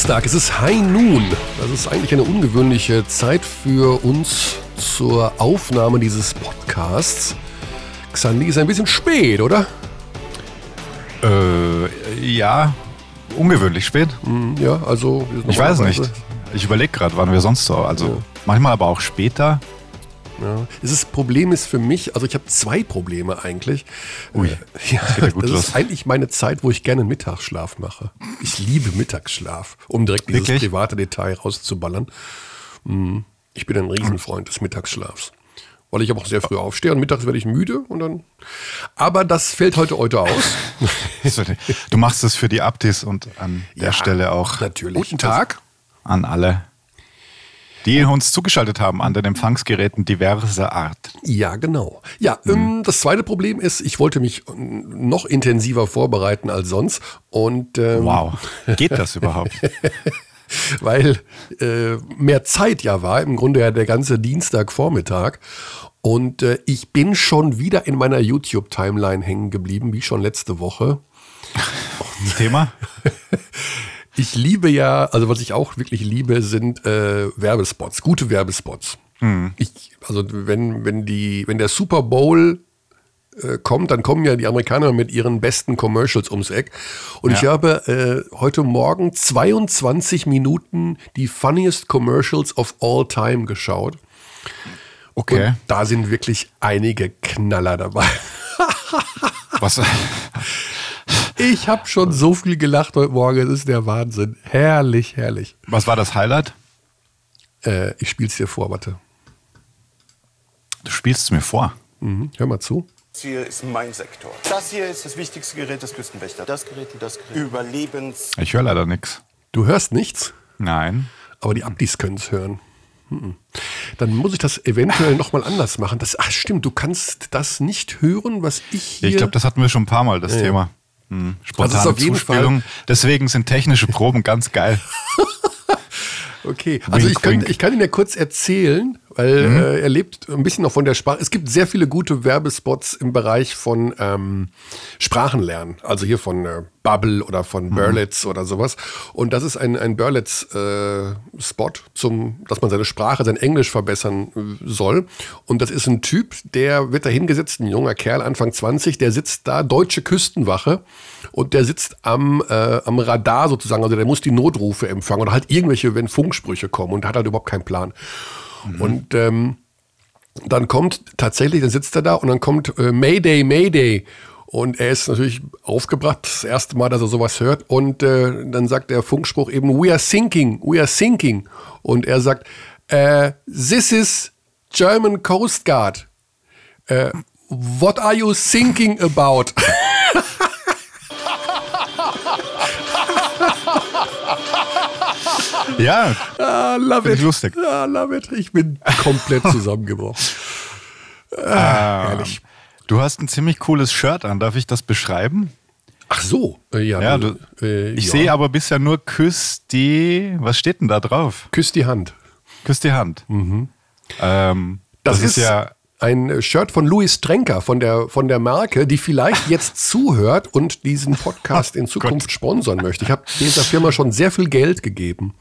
Dienstag, es ist High Noon. Das ist eigentlich eine ungewöhnliche Zeit für uns zur Aufnahme dieses Podcasts. Xandi ist ein bisschen spät, oder? Äh, ja, ungewöhnlich spät. Mhm, ja, also. Ich weiß nicht. Ich überlege gerade, wann wir sonst so. Also ja. manchmal aber auch später. Ja. Das Problem ist für mich, also ich habe zwei Probleme eigentlich. Ui, äh, ja, das, das ist eigentlich meine Zeit, wo ich gerne Mittagsschlaf mache. Ich liebe Mittagsschlaf, um direkt dieses Wirklich? private Detail rauszuballern. Mhm. Ich bin ein Riesenfreund des Mittagsschlafs. Weil ich aber auch sehr früh aufstehe und mittags werde ich müde und dann. Aber das fällt heute heute aus. du machst es für die Abdis und an der ja, Stelle auch. Natürlich. Guten Tag an alle die uns zugeschaltet haben an den Empfangsgeräten diverser Art. Ja, genau. Ja, mhm. ähm, das zweite Problem ist, ich wollte mich noch intensiver vorbereiten als sonst. Und, ähm, wow, geht das überhaupt? Weil äh, mehr Zeit ja war, im Grunde ja der ganze Dienstagvormittag. Und äh, ich bin schon wieder in meiner YouTube-Timeline hängen geblieben, wie schon letzte Woche. Thema? Ich liebe ja, also was ich auch wirklich liebe, sind äh, Werbespots, gute Werbespots. Mhm. Ich, also wenn, wenn, die, wenn der Super Bowl äh, kommt, dann kommen ja die Amerikaner mit ihren besten Commercials ums Eck. Und ja. ich habe äh, heute Morgen 22 Minuten die funniest Commercials of all time geschaut. Okay. Und da sind wirklich einige Knaller dabei. Was? Ich habe schon so viel gelacht heute Morgen. Es ist der Wahnsinn. Herrlich, herrlich. Was war das Highlight? Äh, ich spiel's dir vor, warte. Du spielst es mir vor. Mhm. Hör mal zu. Das hier ist mein Sektor. Das hier ist das wichtigste Gerät des Küstenwächter. Das Gerät und das Gerät. Überlebens. Ich höre leider nichts. Du hörst nichts? Nein. Aber die Abdis können es hören. Dann muss ich das eventuell nochmal anders machen. Das, ach stimmt, du kannst das nicht hören, was ich hier... Ich glaube, das hatten wir schon ein paar Mal, das ja. Thema. Hm, spontane also auf jeden Zuspielung. Fall Deswegen sind technische Proben ganz geil. okay, also ich, kann, ich kann Ihnen ja kurz erzählen, weil mhm. äh, er lebt ein bisschen noch von der Sprache. Es gibt sehr viele gute Werbespots im Bereich von ähm, Sprachenlernen. Also hier von äh, Bubble oder von mhm. Berlitz oder sowas. Und das ist ein, ein Berlitz-Spot, äh, zum, dass man seine Sprache, sein Englisch verbessern äh, soll. Und das ist ein Typ, der wird da hingesetzt, ein junger Kerl, Anfang 20, der sitzt da, deutsche Küstenwache, und der sitzt am, äh, am Radar sozusagen. Also der muss die Notrufe empfangen oder halt irgendwelche, wenn Funksprüche kommen und hat halt überhaupt keinen Plan. Mhm. Und ähm, dann kommt tatsächlich, dann sitzt er da und dann kommt äh, Mayday, Mayday. Und er ist natürlich aufgebracht, das erste Mal, dass er sowas hört. Und äh, dann sagt der Funkspruch eben, we are sinking, we are sinking. Und er sagt, äh, this is German Coast Guard. Äh, what are you thinking about? Ja. Ah, love it. lustig. Ah, love it. Ich bin komplett zusammengebrochen. Ah, herrlich. Du hast ein ziemlich cooles Shirt an. Darf ich das beschreiben? Ach so, äh, ja. ja du, äh, ich ja. sehe aber bisher nur Küss die. Was steht denn da drauf? Küss die Hand. Küss die Hand. Mhm. Ähm, das, das, ist, ja ein Shirt von Louis Trenker von der, von der Marke, die vielleicht jetzt zuhört und diesen Podcast in Zukunft sponsern möchte. Ich habe dieser Firma schon sehr viel Geld gegeben.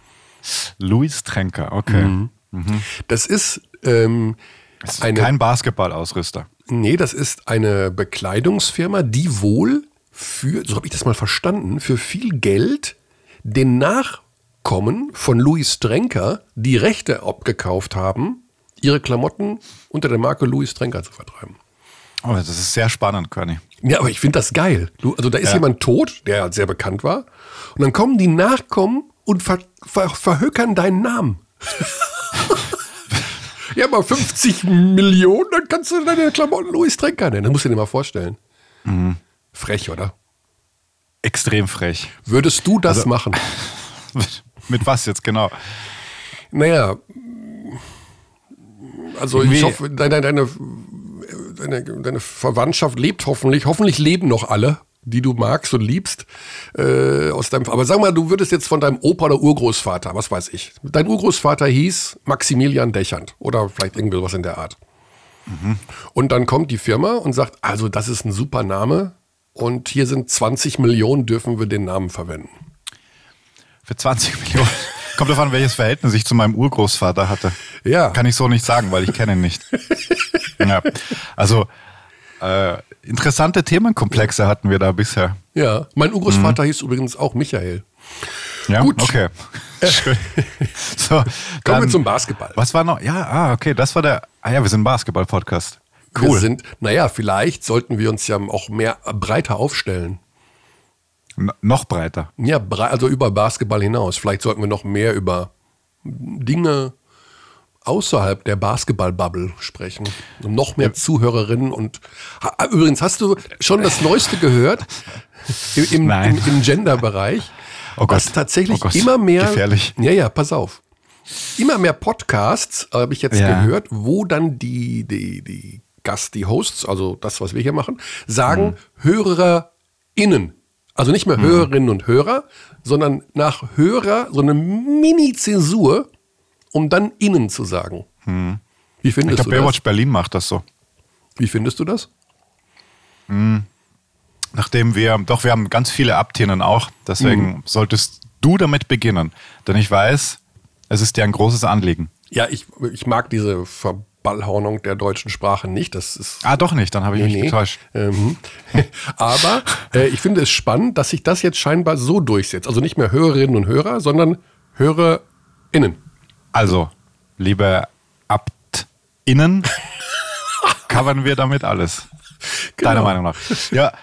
Louis Tränker, okay. Mhm. Mhm. Das ist, ähm, das ist eine, kein Basketballausrüster. Nee, das ist eine Bekleidungsfirma, die wohl für, so habe ich das mal verstanden, für viel Geld den Nachkommen von Louis Trenker die Rechte abgekauft haben, ihre Klamotten unter der Marke Louis Trenker zu vertreiben. Oh, das ist sehr spannend, Körny. Ja, aber ich finde das geil. Also da ist ja. jemand tot, der sehr bekannt war. Und dann kommen die Nachkommen und ver, ver, verhökern deinen Namen. ja, mal 50 Millionen, dann kannst du deine Klamotten Louis Trenker nennen. Das musst du dir mal vorstellen. Mhm. Frech, oder? Extrem frech. Würdest du das also, machen? Mit was jetzt genau? Naja, also ich hoffe, deine, deine, deine, deine Verwandtschaft lebt hoffentlich. Hoffentlich leben noch alle die du magst und liebst, äh, aus deinem, aber sag mal, du würdest jetzt von deinem Opa oder Urgroßvater, was weiß ich, dein Urgroßvater hieß Maximilian Dächernd oder vielleicht irgendwie sowas in der Art. Mhm. Und dann kommt die Firma und sagt, also das ist ein super Name und hier sind 20 Millionen, dürfen wir den Namen verwenden. Für 20 Millionen. Kommt davon, welches Verhältnis ich zu meinem Urgroßvater hatte. Ja. Kann ich so nicht sagen, weil ich kenne ihn nicht. ja. Also äh, interessante Themenkomplexe hatten wir da bisher. Ja, mein Urgroßvater mhm. hieß übrigens auch Michael. Ja, Gut. okay. Schön. So, Kommen dann, wir zum Basketball. Was war noch? Ja, ah, okay, das war der. Ah ja, wir sind Basketball-Podcast. Cool. Wir sind, naja, vielleicht sollten wir uns ja auch mehr breiter aufstellen. N noch breiter. Ja, also über Basketball hinaus. Vielleicht sollten wir noch mehr über Dinge außerhalb der Basketball-Bubble sprechen. Und noch mehr. Zuhörerinnen und übrigens, hast du schon das Neueste gehört im, im, im, Gender-Bereich? Oh Gott. Dass tatsächlich oh immer mehr. Gefährlich. Ja, ja, pass auf. Immer mehr Podcasts, habe ich jetzt ja. gehört, wo dann die, die, die Gast, die Hosts, also das, was wir hier machen, sagen hm. HörerInnen. Also nicht mehr hm. Hörerinnen und Hörer, sondern nach Hörer so eine Mini-Zäsur, um dann innen zu sagen. Hm. Wie findest ich glaub, du das? Baywatch Berlin macht das so. Wie findest du das? Hm. Nachdem wir, doch, wir haben ganz viele Abtienen auch, deswegen mhm. solltest du damit beginnen. Denn ich weiß, es ist dir ein großes Anliegen. Ja, ich, ich mag diese Verballhornung der deutschen Sprache nicht. Das ist ah, doch nicht, dann habe ich nee, mich getäuscht. Ähm, aber äh, ich finde es spannend, dass sich das jetzt scheinbar so durchsetzt. Also nicht mehr Hörerinnen und Hörer, sondern HörerInnen. Also, liebe AbtInnen, covern wir damit alles. Genau. Deiner Meinung nach. Ja.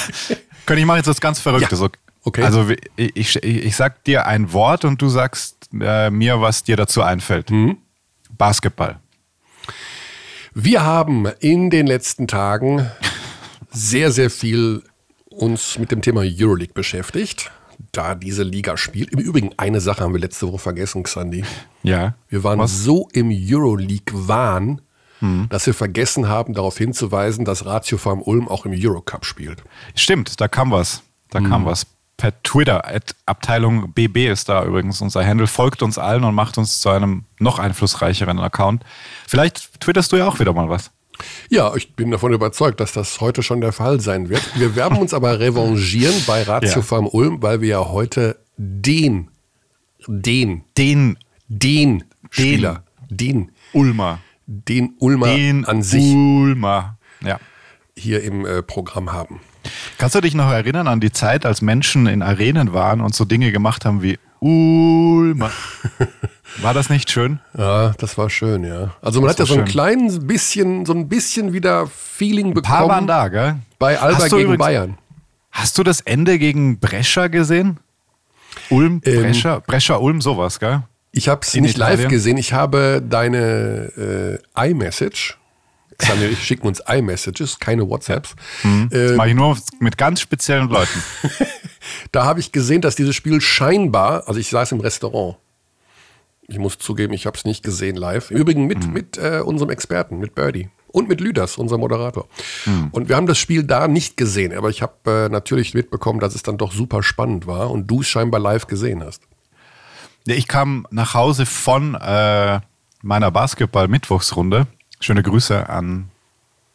Könnte ich machen jetzt was ganz Verrücktes. Ja. Okay. Also ich, ich, ich sag dir ein Wort und du sagst äh, mir, was dir dazu einfällt. Mhm. Basketball. Wir haben in den letzten Tagen sehr, sehr viel uns mit dem Thema Euroleague beschäftigt, da diese Liga spielt. Im Übrigen, eine Sache haben wir letzte Woche vergessen, Xandi. Ja. Wir waren was? so im Euroleague-Wahn, mhm. dass wir vergessen haben, darauf hinzuweisen, dass Ratio Farm Ulm auch im Eurocup spielt. Stimmt, da kam was. Da mhm. kam was. Per Twitter, Abteilung BB ist da übrigens unser Handle, folgt uns allen und macht uns zu einem noch einflussreicheren Account. Vielleicht twitterst du ja auch wieder mal was. Ja, ich bin davon überzeugt, dass das heute schon der Fall sein wird. Wir werden uns aber revanchieren bei Ratio ja. Farm Ulm, weil wir ja heute den, den, den, den Spieler, den, Ulmer den Ulmer den an sich Ulmer. Ja. hier im äh, Programm haben. Kannst du dich noch erinnern an die Zeit, als Menschen in Arenen waren und so Dinge gemacht haben wie Ulmer? War das nicht schön? Ja, das war schön, ja. Also man das hat ja so ein kleines bisschen, so ein bisschen wieder Feeling bekommen. Ein paar waren da, gell? Bei Alba gegen übrigens, Bayern. Hast du das Ende gegen Brescia gesehen? Ulm, ähm, Brescia, Brescia, Ulm, sowas, gell? Ich habe es nicht Italien? live gesehen. Ich habe deine äh, iMessage. Xander, ich schicken uns iMessages, keine WhatsApps. Mhm. Das äh, mache ich nur mit ganz speziellen Leuten. da habe ich gesehen, dass dieses Spiel scheinbar, also ich saß im Restaurant. Ich muss zugeben, ich habe es nicht gesehen live. Im Übrigen mit, mhm. mit äh, unserem Experten, mit Birdie. Und mit Lüders, unserem Moderator. Mhm. Und wir haben das Spiel da nicht gesehen, aber ich habe äh, natürlich mitbekommen, dass es dann doch super spannend war und du es scheinbar live gesehen hast. Ich kam nach Hause von äh, meiner Basketball-Mittwochsrunde. Schöne Grüße an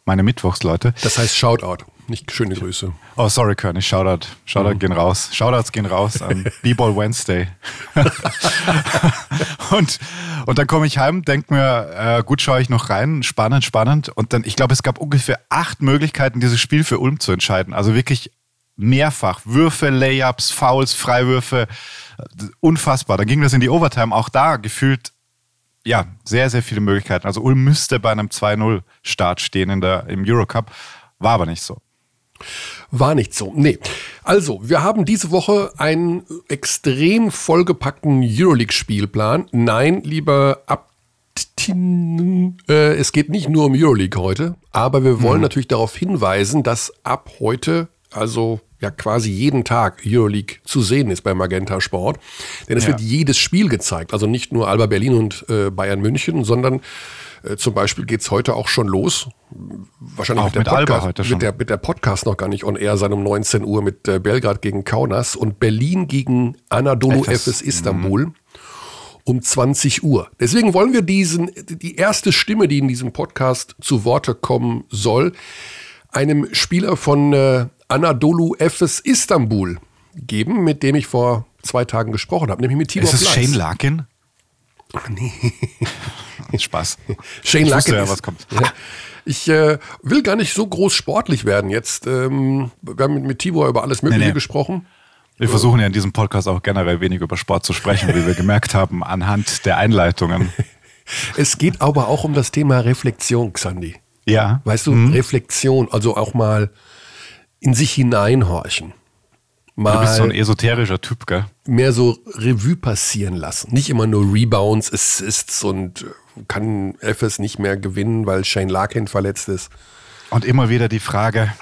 meine Mittwochsleute. Das heißt Shoutout, nicht schöne Grüße. Oh, sorry, König. Shoutout. Shoutout mhm. gehen raus. Shoutouts gehen raus an B-Ball Wednesday. und, und dann komme ich heim, denke mir, äh, gut, schaue ich noch rein. Spannend, spannend. Und dann, ich glaube, es gab ungefähr acht Möglichkeiten, dieses Spiel für Ulm zu entscheiden. Also wirklich mehrfach. Würfe, Layups, Fouls, Freiwürfe. Unfassbar. Dann ging das in die Overtime. Auch da gefühlt, ja, sehr, sehr viele Möglichkeiten. Also Ulm müsste bei einem 2-0-Start stehen in der, im Eurocup. War aber nicht so. War nicht so. Nee. Also, wir haben diese Woche einen extrem vollgepackten Euroleague-Spielplan. Nein, lieber Abtin, äh, es geht nicht nur um Euroleague heute, aber wir wollen mhm. natürlich darauf hinweisen, dass ab heute, also ja quasi jeden Tag Euroleague zu sehen ist bei Magenta Sport. Denn es ja. wird jedes Spiel gezeigt. Also nicht nur Alba Berlin und äh, Bayern München, sondern äh, zum Beispiel geht es heute auch schon los. Wahrscheinlich mit, der der, der Podcast noch gar nicht on air sein um 19 Uhr mit äh, Belgrad gegen Kaunas und Berlin gegen Anadolu FS, FS Istanbul. Mhm um 20 Uhr. Deswegen wollen wir diesen, die erste Stimme, die in diesem Podcast zu Worte kommen soll, einem Spieler von äh, Anadolu Efes Istanbul geben, mit dem ich vor zwei Tagen gesprochen habe, nämlich mit Tibor Ist es Shane Larkin? Ach nee. Spaß. Shane ich Larkin. Ja, was kommt. Ja, ich äh, will gar nicht so groß sportlich werden jetzt. Ähm, wir haben mit, mit Tibor über alles Mögliche Nee, nee. gesprochen. Wir versuchen ja in diesem Podcast auch generell wenig über Sport zu sprechen, wie wir gemerkt haben, anhand der Einleitungen. Es geht aber auch um das Thema Reflexion, Xandi. Ja. Weißt du, Reflexion, also auch mal in sich hineinhorchen. Mal Du bist so ein esoterischer Typ, gell? mehr so Revue passieren lassen. Nicht immer nur Rebounds, Assists und kann FS nicht mehr gewinnen, weil Shane Larkin verletzt ist. Und immer wieder die Frage,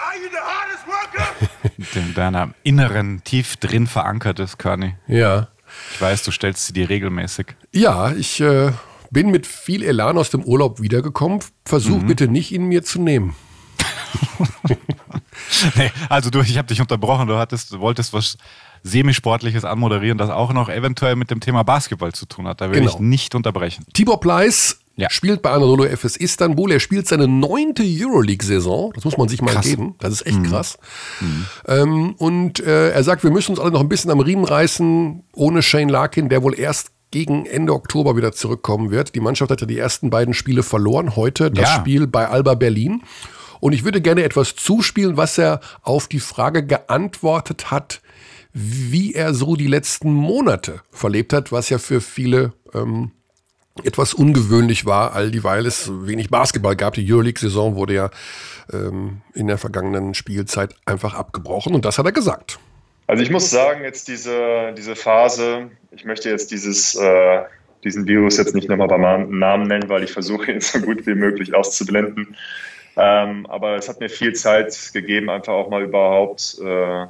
in deiner inneren, tief drin verankert ist, Körny. Ja. Ich weiß, du stellst sie dir regelmäßig. Ja, ich äh, bin mit viel Elan aus dem Urlaub wiedergekommen. Versuch bitte nicht ihn mir zu nehmen. Nee, also du, ich habe dich unterbrochen, du hattest, du wolltest was semisportliches anmoderieren, das auch noch eventuell mit dem Thema Basketball zu tun hat. Da will Genau. ich nicht unterbrechen. Tibor Pleiss Ja. spielt bei Anadolu FS Istanbul. Er spielt seine neunte Euroleague-Saison. Das muss man sich mal Krass. geben. Das ist echt krass. Ähm, und äh, er sagt, wir müssen uns alle noch ein bisschen am Riemen reißen, ohne Shane Larkin, der wohl erst gegen Ende Oktober wieder zurückkommen wird. Die Mannschaft hat ja die ersten beiden Spiele verloren. Heute das Ja. Spiel bei Alba Berlin. Und ich würde gerne etwas zuspielen, was er auf die Frage geantwortet hat, wie er so die letzten Monate verlebt hat, was ja für viele ähm, etwas ungewöhnlich war, all dieweil es wenig Basketball gab. Die Euroleague-Saison wurde ja ähm, in der vergangenen Spielzeit einfach abgebrochen und das hat er gesagt. Also ich muss sagen, jetzt diese, diese Phase, ich möchte jetzt dieses, äh, diesen Virus jetzt nicht nochmal beim Namen nennen, weil ich versuche ihn so gut wie möglich auszublenden. Ähm, aber es hat mir viel Zeit gegeben, einfach auch mal überhaupt äh,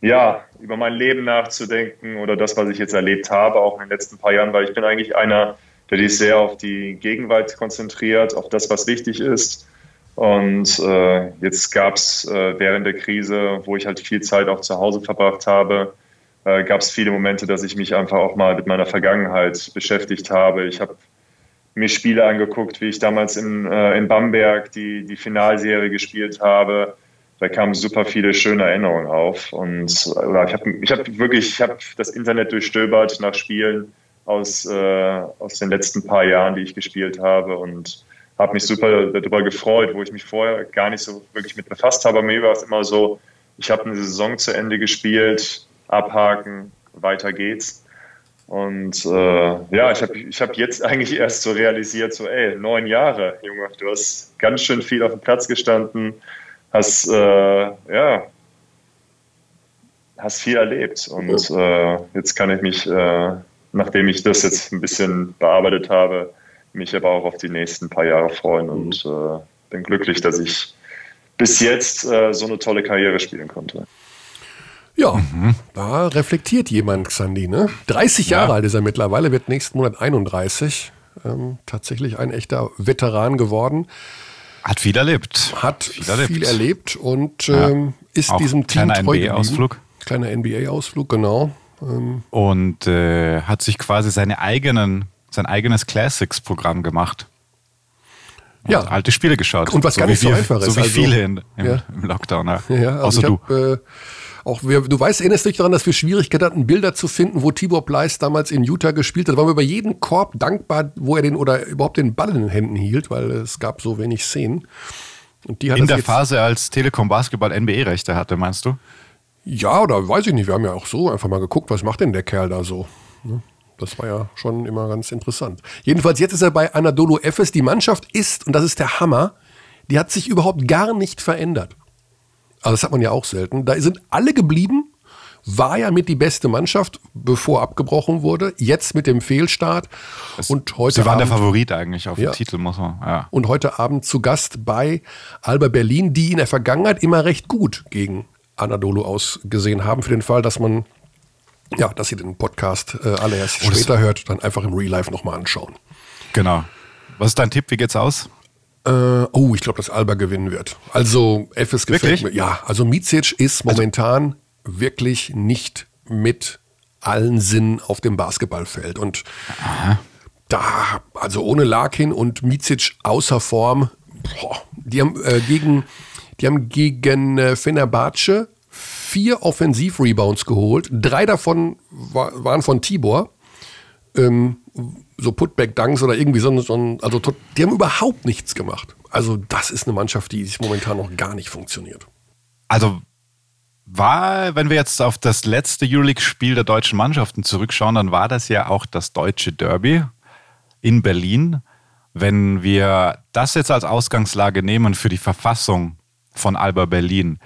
ja, über mein Leben nachzudenken oder das, was ich jetzt erlebt habe, auch in den letzten paar Jahren, weil ich bin eigentlich einer, der sich sehr auf die Gegenwart konzentriert, auf das, was wichtig ist. Und äh, jetzt gab es äh, während der Krise, wo ich halt viel Zeit auch zu Hause verbracht habe, äh, gab es viele Momente, dass ich mich einfach auch mal mit meiner Vergangenheit beschäftigt habe. Ich habe mir Spiele angeguckt, wie ich damals in, äh, in Bamberg die, die Finalserie gespielt habe. Da kamen super viele schöne Erinnerungen auf. Und oder ich habe ich hab wirklich, ich habe das Internet durchstöbert nach Spielen aus, äh, aus den letzten paar Jahren, die ich gespielt habe. Und habe mich super darüber gefreut, wo ich mich vorher gar nicht so wirklich mit befasst habe. Mir war es immer so, ich habe eine Saison zu Ende gespielt, abhaken, weiter geht's. Und äh, ja, ich habe ich hab jetzt eigentlich erst so realisiert, so ey, neun Jahre, Junge, du hast ganz schön viel auf dem Platz gestanden, hast äh, ja, hast viel erlebt. Und äh, jetzt kann ich mich, äh, nachdem ich das jetzt ein bisschen bearbeitet habe, mich aber auch auf die nächsten paar Jahre freuen und äh, bin glücklich, dass ich bis jetzt äh, so eine tolle Karriere spielen konnte. Ja, da reflektiert jemand, Xandi. Ne? 30 Jahre alt ist er mittlerweile, wird nächsten Monat 31. Ähm, tatsächlich ein echter Veteran geworden. Hat viel erlebt. Hat viel viel erlebt. erlebt, und Ja. ähm, ist Auch diesem Team kleiner treu. NBA-Ausflug. Kleiner NBA-Ausflug, genau. Ähm, Und äh, hat sich quasi seine eigenen, sein eigenes Classics-Programm gemacht. Ja. Und alte Spiele geschaut. Und was gar wie nicht so einfach ist. So wie Also- viele in, im, Ja. im Lockdown. Ja. Ja, also Außer ich du. hab, äh, auch wir, du weißt, erinnerst dich daran, dass wir Schwierigkeiten hatten, Bilder zu finden, wo Tibor Pleiss damals in Utah gespielt hat. Da waren wir über jeden Korb dankbar, wo er den oder überhaupt den Ball in den Händen hielt, weil es gab so wenig Szenen. Und die hat In der Phase, als Telekom Basketball NBA-Rechte hatte, meinst du? Ja, oder weiß ich nicht. Wir haben ja auch so einfach mal geguckt, was macht denn der Kerl da so. Ne? Das war ja schon immer ganz interessant. Jedenfalls, jetzt ist er bei Anadolu Efes. Die Mannschaft ist, und das ist der Hammer, die hat sich überhaupt gar nicht verändert. Also das hat man ja auch selten. Da sind alle geblieben, war ja mit die beste Mannschaft, bevor abgebrochen wurde. Jetzt mit dem Fehlstart. und heute Sie waren der Abend, Favorit eigentlich auf Ja. den Titel, muss man. Ja. und heute Abend zu Gast bei Alba Berlin, die in der Vergangenheit immer recht gut gegen Anadolu ausgesehen haben. Für den Fall, dass man, ja, dass ihr den Podcast äh, alle erst Oh, das- später hört, dann einfach im Real Life nochmal anschauen. Genau. Was ist dein Tipp? Wie geht's aus? Äh, oh, ich glaube, dass Alba gewinnen wird. Also, FS gefällt Wirklich? mir. Ja, also Micic ist momentan wirklich nicht mit allen Sinnen auf dem Basketballfeld. Und da, also ohne Larkin und Micic außer Form, boah, die haben äh, gegen, die haben gegen äh, Fenerbahce vier Offensiv-Rebounds geholt. Drei davon war, waren von Tibor. Ähm, so Putback-Dunks oder irgendwie so, so also die haben überhaupt nichts gemacht. Also das ist eine Mannschaft, die sich momentan noch gar nicht funktioniert. Also war, wenn wir jetzt auf das letzte Euroleague-Spiel der deutschen Mannschaften zurückschauen, dann war das ja auch das deutsche Derby in Berlin. Wenn wir das jetzt als Ausgangslage nehmen für die Verfassung von Alba Berlin,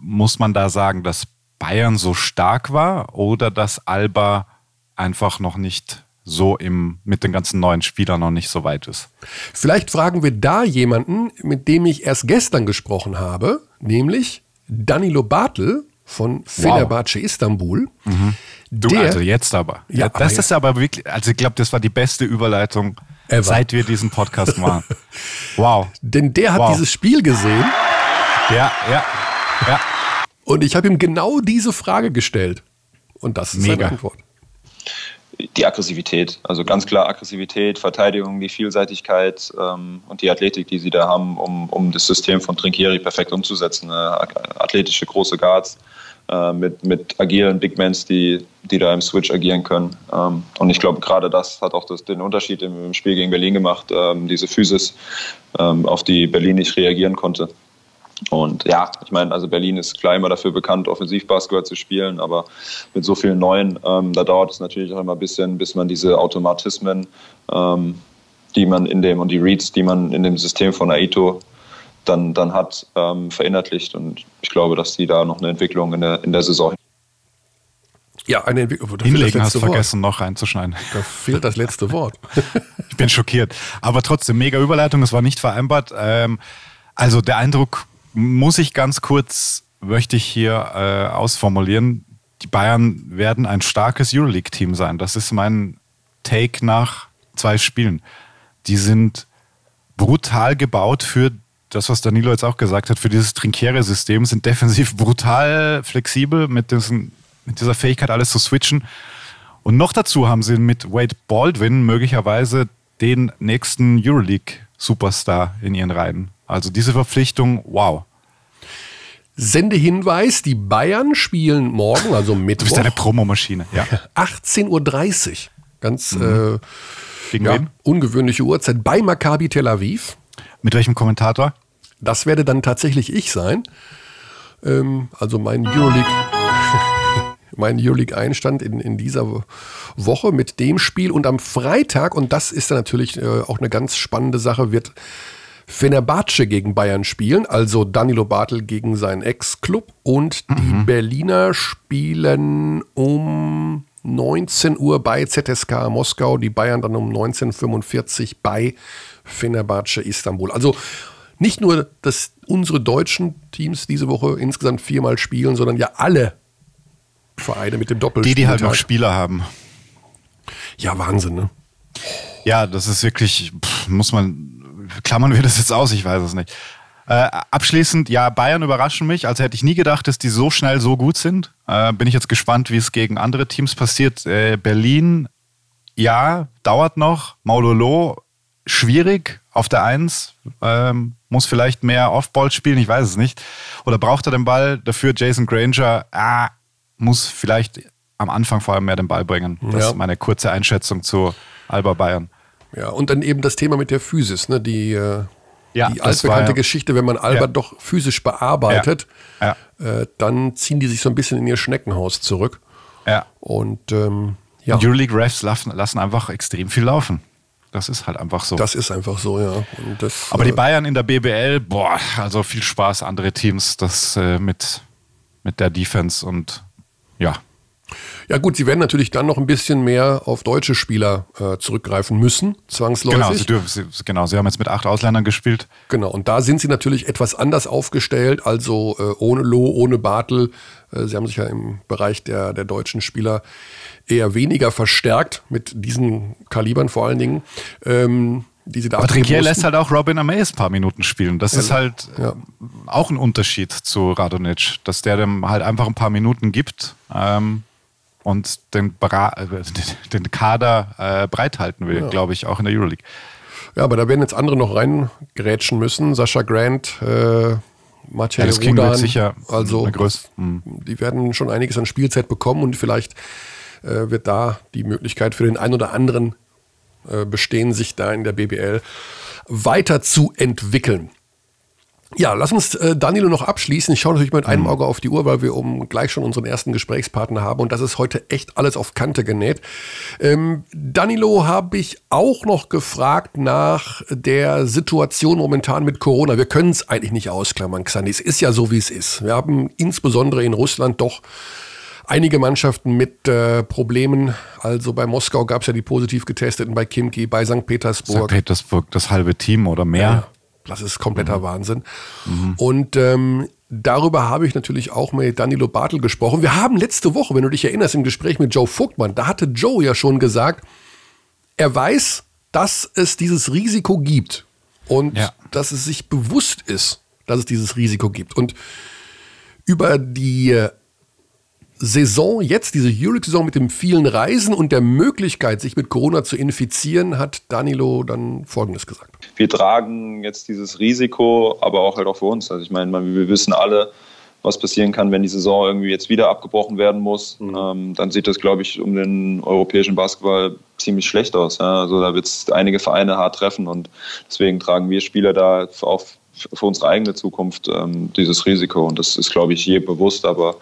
muss man da sagen, dass Bayern so stark war oder dass Alba einfach noch nicht so im, mit den ganzen neuen Spielern noch nicht so weit ist. Vielleicht fragen wir da jemanden, mit dem ich erst gestern gesprochen habe, nämlich Danilo Bartel von Fenerbahce wow. Istanbul. Mhm. Du, der, also jetzt aber. Ja, das aber ist aber wirklich, also ich glaube, das war die beste Überleitung, ever. seit wir diesen Podcast machen. wow. Denn der hat wow. dieses Spiel gesehen. Ja, ja, ja. Und ich habe ihm genau diese Frage gestellt. Und das ist Mega. seine Antwort die Aggressivität. Also ganz klar Aggressivität, Verteidigung, die Vielseitigkeit ähm, und die Athletik, die sie da haben, um, um das System von Trinkieri perfekt umzusetzen. Äh, athletische große Guards äh, mit, mit agilen Big Mans, die, die da im Switch agieren können. Ähm, und ich glaube, gerade das hat auch das, den Unterschied im, im Spiel gegen Berlin gemacht, ähm, diese Physis, ähm, auf die Berlin nicht reagieren konnte. Und ja, ich meine, also Berlin ist klar immer dafür bekannt, Offensivbasketball zu spielen, aber mit so vielen Neuen, ähm, da dauert es natürlich auch immer ein bisschen, bis man diese Automatismen, ähm, die man in dem und die Reads, die man in dem System von Aito dann, dann hat, ähm, verinnerlicht. Und ich glaube, dass die da noch eine Entwicklung in der, in der Saison ja, eine Entwicklung. Hinlegen hast du vergessen, noch reinzuschneiden. Da fehlt das letzte Wort. ich bin schockiert. Aber trotzdem, mega Überleitung, es war nicht vereinbart. Ähm, also der Eindruck muss ich ganz kurz, möchte ich hier äh, ausformulieren, die Bayern werden ein starkes Euroleague-Team sein. Das ist mein Take nach zwei Spielen. Die sind brutal gebaut für das, was Danilo jetzt auch gesagt hat, für dieses Trinkiere-System, sind defensiv brutal flexibel mit, diesen, mit dieser Fähigkeit, alles zu switchen. Und noch dazu haben sie mit Wade Baldwin möglicherweise den nächsten Euroleague-Superstar in ihren Reihen. Also diese Verpflichtung, wow. Sendehinweis, die Bayern spielen morgen, also Mittwoch. Du bist eine Promomaschine, ja. 18.30 Uhr. Ganz mhm. äh, ja, ungewöhnliche Uhrzeit bei Maccabi Tel Aviv. Mit welchem Kommentator? Das werde dann tatsächlich ich sein. Ähm, also mein Euroleague, mein Euroleague-Einstand in, in dieser Woche mit dem Spiel. Und am Freitag, und das ist dann natürlich äh, auch eine ganz spannende Sache, wird Fenerbahce gegen Bayern spielen, also Danilo Bartel gegen seinen Ex-Club und die mhm. Berliner spielen um 19 Uhr bei ZSK Moskau, die Bayern dann um 19.45 Uhr bei Fenerbahce Istanbul. Also nicht nur, dass unsere deutschen Teams diese Woche insgesamt viermal spielen, sondern ja alle Vereine mit dem Doppelspiel. Die, die halt noch Spieler haben. Ja, Wahnsinn, ne? Ja, das ist wirklich, pff, muss man klammern wir das jetzt aus, ich weiß es nicht. Äh, abschließend, ja, Bayern überraschen mich. Also hätte ich nie gedacht, dass die so schnell so gut sind. Äh, bin ich jetzt gespannt, wie es gegen andere Teams passiert. Äh, Berlin, ja, dauert noch. Maulolo, schwierig auf der Eins. Ähm, muss vielleicht mehr Offball spielen, ich weiß es nicht. Oder braucht er den Ball? Dafür Jason Granger, ah, muss vielleicht am Anfang vor allem mehr den Ball bringen. Das ja. ist meine kurze Einschätzung zu Alba Bayern. Ja, und dann eben das Thema mit der Physis, ne? die, äh, ja, die altbekannte ja. Geschichte, wenn man Albert ja. doch physisch bearbeitet, ja. Äh, dann ziehen die sich so ein bisschen in ihr Schneckenhaus zurück. Ja. Und ähm, ja. Euroleague Refs lassen, lassen einfach extrem viel laufen. Das ist halt einfach so. Das ist einfach so, ja. Das, Aber die äh, Bayern in der BBL, boah, also viel Spaß, andere Teams, das äh, mit, mit der Defense und ja, ja gut, sie werden natürlich dann noch ein bisschen mehr auf deutsche Spieler äh, zurückgreifen müssen, zwangsläufig. Genau sie, dürfen, sie, genau, sie haben jetzt mit acht Ausländern gespielt. Genau, und da sind sie natürlich etwas anders aufgestellt, also äh, ohne Loh, ohne Bartel. Äh, sie haben sich ja im Bereich der, der deutschen Spieler eher weniger verstärkt, mit diesen Kalibern vor allen Dingen. Ähm, die sie da Aber Trinkier lässt halt auch Robin Amaze ein paar Minuten spielen. Das ja, ist halt ja. auch ein Unterschied zu Radonic, dass der dem halt einfach ein paar Minuten gibt. Ähm, und den, Bra äh, den Kader äh, breithalten will, ja. glaube ich, auch in der Euroleague. Ja, aber da werden jetzt andere noch reingrätschen müssen. Sascha Grant, äh, Marcel ja, King wird sicher also hm. die werden schon einiges an Spielzeit bekommen und vielleicht äh, wird da die Möglichkeit für den einen oder anderen äh, bestehen, sich da in der BBL weiterzuentwickeln. Ja, lass uns äh, Danilo noch abschließen. Ich schaue natürlich mit einem mhm. Auge auf die Uhr, weil wir um gleich schon unseren ersten Gesprächspartner haben und das ist heute echt alles auf Kante genäht. Ähm, Danilo habe ich auch noch gefragt nach der Situation momentan mit Corona. Wir können es eigentlich nicht ausklammern, Xandi. Es ist ja so, wie es ist. Wir haben insbesondere in Russland doch einige Mannschaften mit äh, Problemen. Also bei Moskau gab es ja die positiv getesteten, bei Kimki, bei St. Petersburg. St. Petersburg, das halbe Team oder mehr. Ja, das ist kompletter mhm. Wahnsinn. Mhm. Und ähm, darüber habe ich natürlich auch mit Danilo Bartel gesprochen. Wir haben letzte Woche, wenn du dich erinnerst, im Gespräch mit Joe Vogtmann, da hatte Joe ja schon gesagt, er weiß, dass es dieses Risiko gibt und ja. dass es sich bewusst ist, dass es dieses Risiko gibt. Und über die Saison jetzt, diese Euroleague-Saison mit den vielen Reisen und der Möglichkeit, sich mit Corona zu infizieren, hat Danilo dann Folgendes gesagt. Wir tragen jetzt dieses Risiko, aber auch halt auch für uns. Also ich meine, wir wissen alle, was passieren kann, wenn die Saison irgendwie jetzt wieder abgebrochen werden muss. Mhm. Ähm, dann sieht das, glaube ich, um den europäischen Basketball ziemlich schlecht aus. Ja? Also da wird es einige Vereine hart treffen und deswegen tragen wir Spieler da auch für unsere eigene Zukunft ähm, dieses Risiko. Und das ist, glaube ich, je bewusst, aber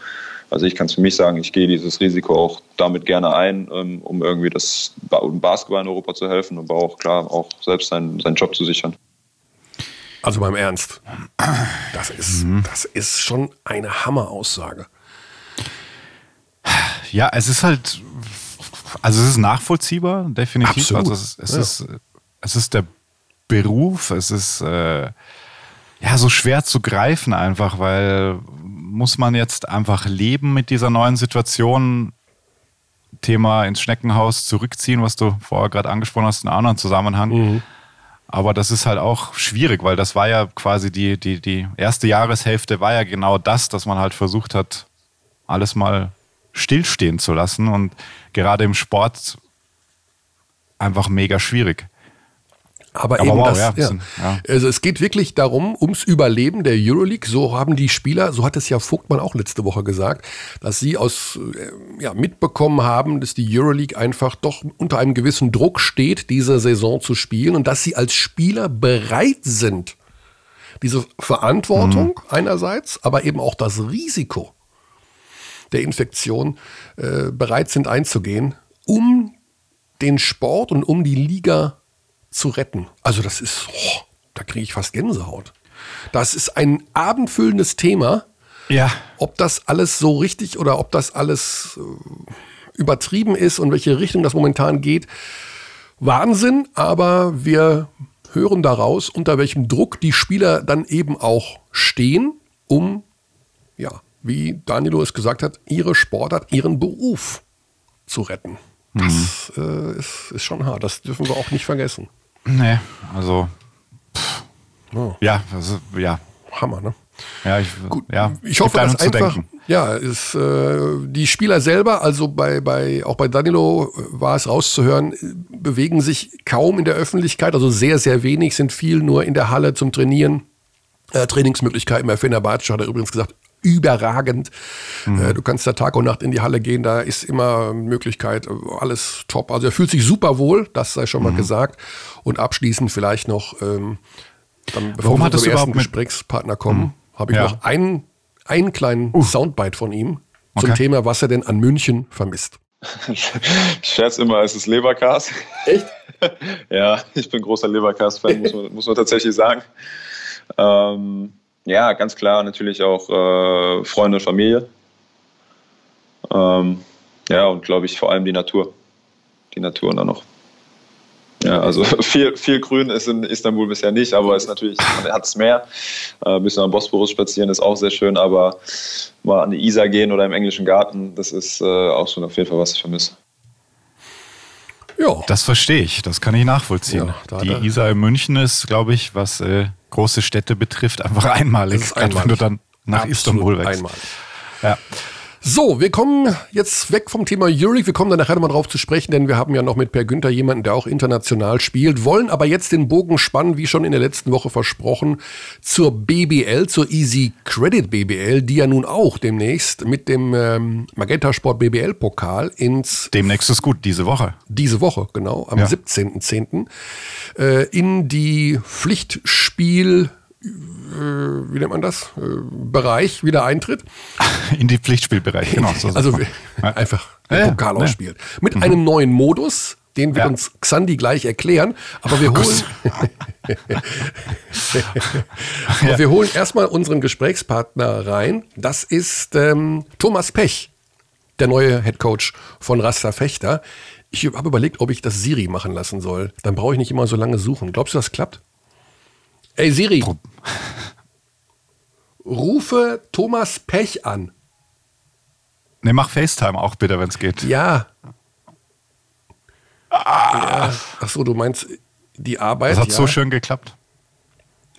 also ich kann es für mich sagen, ich gehe dieses Risiko auch damit gerne ein, ähm, um irgendwie das Basketball in Europa zu helfen, aber auch klar auch selbst seinen, seinen Job zu sichern. Also beim Ernst, das ist, mhm. das ist schon eine Hammeraussage. Ja, es ist halt, also es ist nachvollziehbar, definitiv. Absolut. Also es, es ja. ist, es ist der Beruf, es ist äh, ja so schwer zu greifen einfach, weil muss man jetzt einfach leben mit dieser neuen Situation? Thema ins Schneckenhaus zurückziehen, was du vorher gerade angesprochen hast, in einem anderen Zusammenhang. Mhm. Aber das ist halt auch schwierig, weil das war ja quasi die, die, die erste Jahreshälfte war ja genau das, dass man halt versucht hat, alles mal stillstehen zu lassen und gerade im Sport einfach mega schwierig. Aber, Aber eben wow, das, ja, ja. ja, Also es geht wirklich darum, ums Überleben der Euroleague. So haben die Spieler, so hat es ja Vogtmann auch letzte Woche gesagt, dass sie aus, äh, ja, mitbekommen haben, dass die Euroleague einfach doch unter einem gewissen Druck steht, diese Saison zu spielen und dass sie als Spieler bereit sind, diese Verantwortung mhm. einerseits, aber eben auch das Risiko der Infektion äh, bereit sind einzugehen, um den Sport und um die Liga zu retten. Also das ist, oh, da kriege ich fast Gänsehaut. Das ist ein abendfüllendes Thema. Ja. Ob das alles so richtig oder ob das alles äh, übertrieben ist und welche Richtung das momentan geht. Wahnsinn, aber wir hören daraus, unter welchem Druck die Spieler dann eben auch stehen, um, ja, wie Danilo es gesagt hat, ihre Sportart, ihren Beruf zu retten. Das mhm. äh, ist, ist schon hart, das dürfen wir auch nicht vergessen. Nee, also. Pff, oh. Ja, also, ja. Hammer, ne? Ja, ich, Gut, ja, ich hoffe, dass einfach, ja, ist, äh, die Spieler selber, also bei, bei, auch bei Danilo äh, war es rauszuhören, bewegen sich kaum in der Öffentlichkeit, also sehr, sehr wenig, sind viel nur in der Halle zum Trainieren. Äh, Trainingsmöglichkeiten bei Fenerbahce hat er übrigens gesagt, überragend. Mhm. Äh, du kannst da Tag und Nacht in die Halle gehen, da ist immer Möglichkeit, alles top. Also er fühlt sich super wohl, das sei schon mal mhm. gesagt. Und abschließend vielleicht noch, ähm, dann, bevor Warum wir zum ersten Gesprächspartner kommen, mhm. habe ich ja. noch einen, einen kleinen uh. Soundbite von ihm zum okay. Thema, was er denn an München vermisst. Ich scherze immer, es ist Leberkas. Echt? ja, ich bin großer Leberkas-Fan, muss, man, muss man tatsächlich sagen. Ähm, ja, ganz klar natürlich auch äh, Freunde und Familie. Ähm, ja, und glaube ich vor allem die Natur. Die Natur dann noch. Ja, also viel, viel Grün ist in Istanbul bisher nicht, aber ist natürlich, man hat es mehr. Äh, ein bisschen am Bosporus spazieren ist auch sehr schön, aber mal an die Isar gehen oder im englischen Garten, das ist äh, auch schon auf jeden Fall, was ich vermisse. Ja. Das verstehe ich, das kann ich nachvollziehen. Ja, die Isar in München ist, glaube ich, was äh, große Städte betrifft, einfach einmalig, einmalig. wenn du dann nach Absolut Istanbul wächst. Einmalig. Ja. So, wir kommen jetzt weg vom Thema Euroleague. Wir kommen dann nachher nochmal drauf zu sprechen, denn wir haben ja noch mit Per Günther jemanden, der auch international spielt, wollen aber jetzt den Bogen spannen, wie schon in der letzten Woche versprochen, zur BBL, zur Easy Credit BBL, die ja nun auch demnächst mit dem ähm, Magenta Sport BBL Pokal ins... Demnächst ist gut, diese Woche. Diese Woche, genau, am ja. 17.10. Äh, in die Pflichtspiel wie nennt man das, äh, Bereich wieder eintritt. In die Pflichtspielbereich, genau. So also einfach den ja, Pokal ja. ausspielt. Mit mhm. einem neuen Modus, den wird ja. uns Xandi gleich erklären. Aber wir holen, aber wir holen erstmal unseren Gesprächspartner rein. Das ist ähm, Thomas Pech, der neue Head Coach von Rasta Fechter. Ich habe überlegt, ob ich das Siri machen lassen soll. Dann brauche ich nicht immer so lange suchen. Glaubst du, das klappt? Ey Siri, rufe Thomas Pech an. Ne, mach FaceTime auch bitte, wenn es geht. Ja. Ah. ja. Achso, du meinst die Arbeit. Das hat ja. so schön geklappt.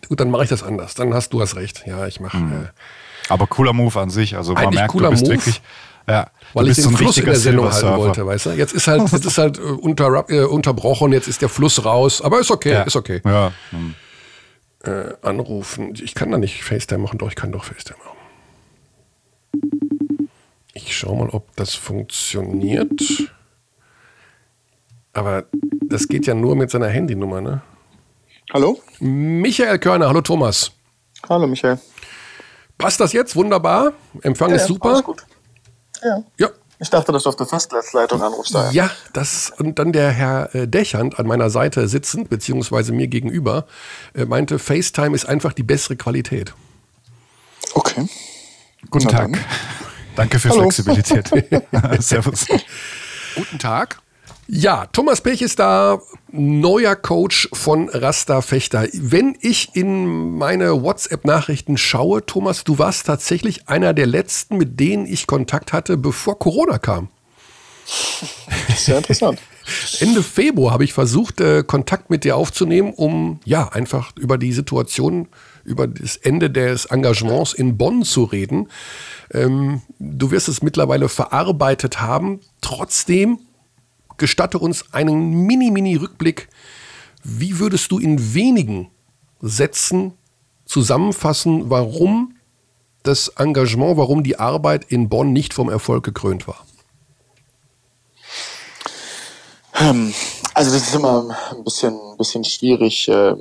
Gut, dann mache ich das anders. Dann hast du hast recht. Ja, ich mache. Mhm. Äh, Aber cooler Move an sich. Also man merkt, du bist Move, wirklich. Ja, weil ich den so Fluss in der Sendung halten wollte, weißt du? Jetzt ist halt, jetzt ist halt äh, unter, äh, unterbrochen, jetzt ist der Fluss raus. Aber ist okay, ja. ist okay. Ja. Mhm äh, anrufen. Ich kann da nicht FaceTime machen, doch, ich kann doch FaceTime machen. Ich schaue mal, ob das funktioniert. Aber das geht ja nur mit seiner Handynummer, ne? Hallo? Michael Körner, hallo Thomas. Hallo Michael. Passt das jetzt? Wunderbar. Empfang ja, ist super. Alles gut. Ja. Ja, ich dachte, dass du auf der Festnetzleitung anrufst. Daher. Ja, das und dann der Herr äh, Dächand an meiner Seite sitzend, beziehungsweise mir gegenüber, äh, meinte, FaceTime ist einfach die bessere Qualität. Okay. Guten Na Tag. Dann. Danke für Hallo. Flexibilität. Servus. Guten Tag. Ja, Thomas Pech ist da, neuer Coach von Rasta Fechter. Wenn ich in meine WhatsApp-Nachrichten schaue, Thomas, du warst tatsächlich einer der letzten, mit denen ich Kontakt hatte, bevor Corona kam. Sehr interessant. Ende Februar habe ich versucht, äh, Kontakt mit dir aufzunehmen, um ja einfach über die Situation, über das Ende des Engagements in Bonn zu reden. Ähm, du wirst es mittlerweile verarbeitet haben. Trotzdem gestatte uns einen Mini-Mini-Rückblick. Wie würdest du in wenigen Sätzen zusammenfassen, warum das Engagement, warum die Arbeit in Bonn nicht vom Erfolg gekrönt war? Ähm, also das ist immer ein bisschen, ein bisschen schwierig ähm,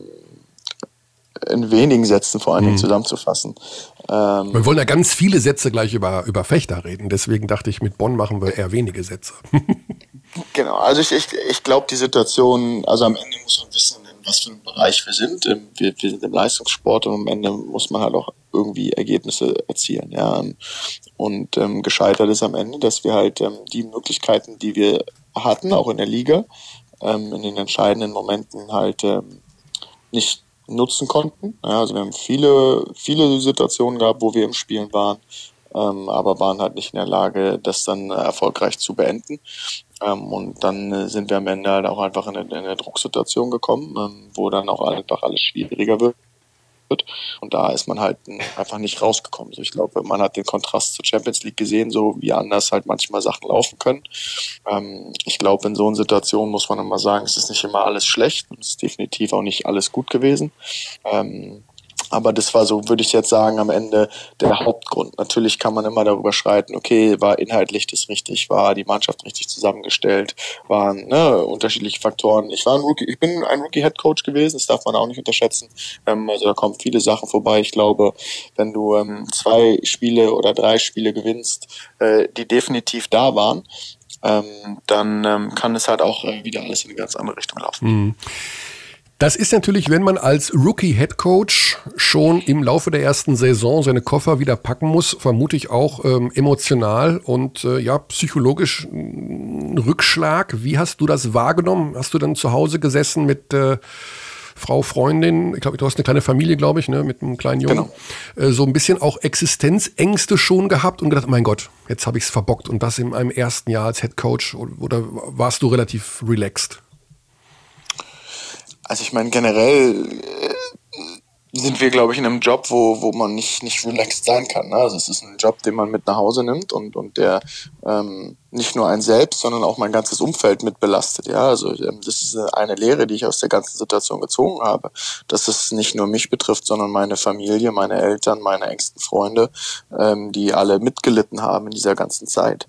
in wenigen Sätzen vor allen Dingen mhm. zusammenzufassen. Ähm, wir wollen ja ganz viele Sätze gleich über, über Fechter reden, deswegen dachte ich, mit Bonn machen wir eher wenige Sätze. Genau, also ich, ich, ich glaube, die Situation, also am Ende muss man wissen, in was für einem Bereich wir sind. Wir, wir sind im Leistungssport und am Ende muss man halt auch irgendwie Ergebnisse erzielen. Ja. Und ähm, gescheitert ist am Ende, dass wir halt ähm, die Möglichkeiten, die wir hatten, auch in der Liga, ähm, in den entscheidenden Momenten halt ähm, nicht nutzen konnten. Ja, also wir haben viele, viele Situationen gehabt, wo wir im Spielen waren, ähm, aber waren halt nicht in der Lage, das dann äh, erfolgreich zu beenden. Ähm, und dann äh, sind wir am Ende halt auch einfach in eine, in eine Drucksituation gekommen, ähm, wo dann auch einfach alles schwieriger wird. Und da ist man halt einfach nicht rausgekommen. Also ich glaube, man hat den Kontrast zur Champions League gesehen, so wie anders halt manchmal Sachen laufen können. Ähm, ich glaube, in so einer Situation muss man immer sagen, es ist nicht immer alles schlecht und es ist definitiv auch nicht alles gut gewesen. Ähm, aber das war so, würde ich jetzt sagen, am Ende der Hauptgrund. Natürlich kann man immer darüber schreiten, okay, war inhaltlich das richtig, war die Mannschaft richtig zusammengestellt, waren ne, unterschiedliche Faktoren. Ich war ein Rookie, ich bin ein Rookie Head Coach gewesen, das darf man auch nicht unterschätzen. Ähm, also da kommen viele Sachen vorbei. Ich glaube, wenn du ähm, zwei Spiele oder drei Spiele gewinnst, äh, die definitiv da waren, ähm, dann ähm, kann es halt auch äh, wieder alles in eine ganz andere Richtung laufen. Mhm. Das ist natürlich, wenn man als Rookie-Head Coach schon im Laufe der ersten Saison seine Koffer wieder packen muss, vermute ich auch ähm, emotional und äh, ja, psychologisch ein Rückschlag. Wie hast du das wahrgenommen? Hast du dann zu Hause gesessen mit äh, Frau, Freundin, ich glaube, du hast eine kleine Familie, glaube ich, ne, mit einem kleinen Jungen. Genau. Äh, so ein bisschen auch Existenzängste schon gehabt und gedacht, mein Gott, jetzt habe ich es verbockt und das in meinem ersten Jahr als Head Coach oder warst du relativ relaxed? Also ich meine, generell äh, sind wir, glaube ich, in einem Job, wo, wo man nicht, nicht relaxed sein kann. Ne? Also es ist ein Job, den man mit nach Hause nimmt und, und der ähm, nicht nur ein selbst, sondern auch mein ganzes Umfeld mit belastet. Ja, also ähm, das ist eine Lehre, die ich aus der ganzen Situation gezogen habe, dass es nicht nur mich betrifft, sondern meine Familie, meine Eltern, meine engsten Freunde, ähm, die alle mitgelitten haben in dieser ganzen Zeit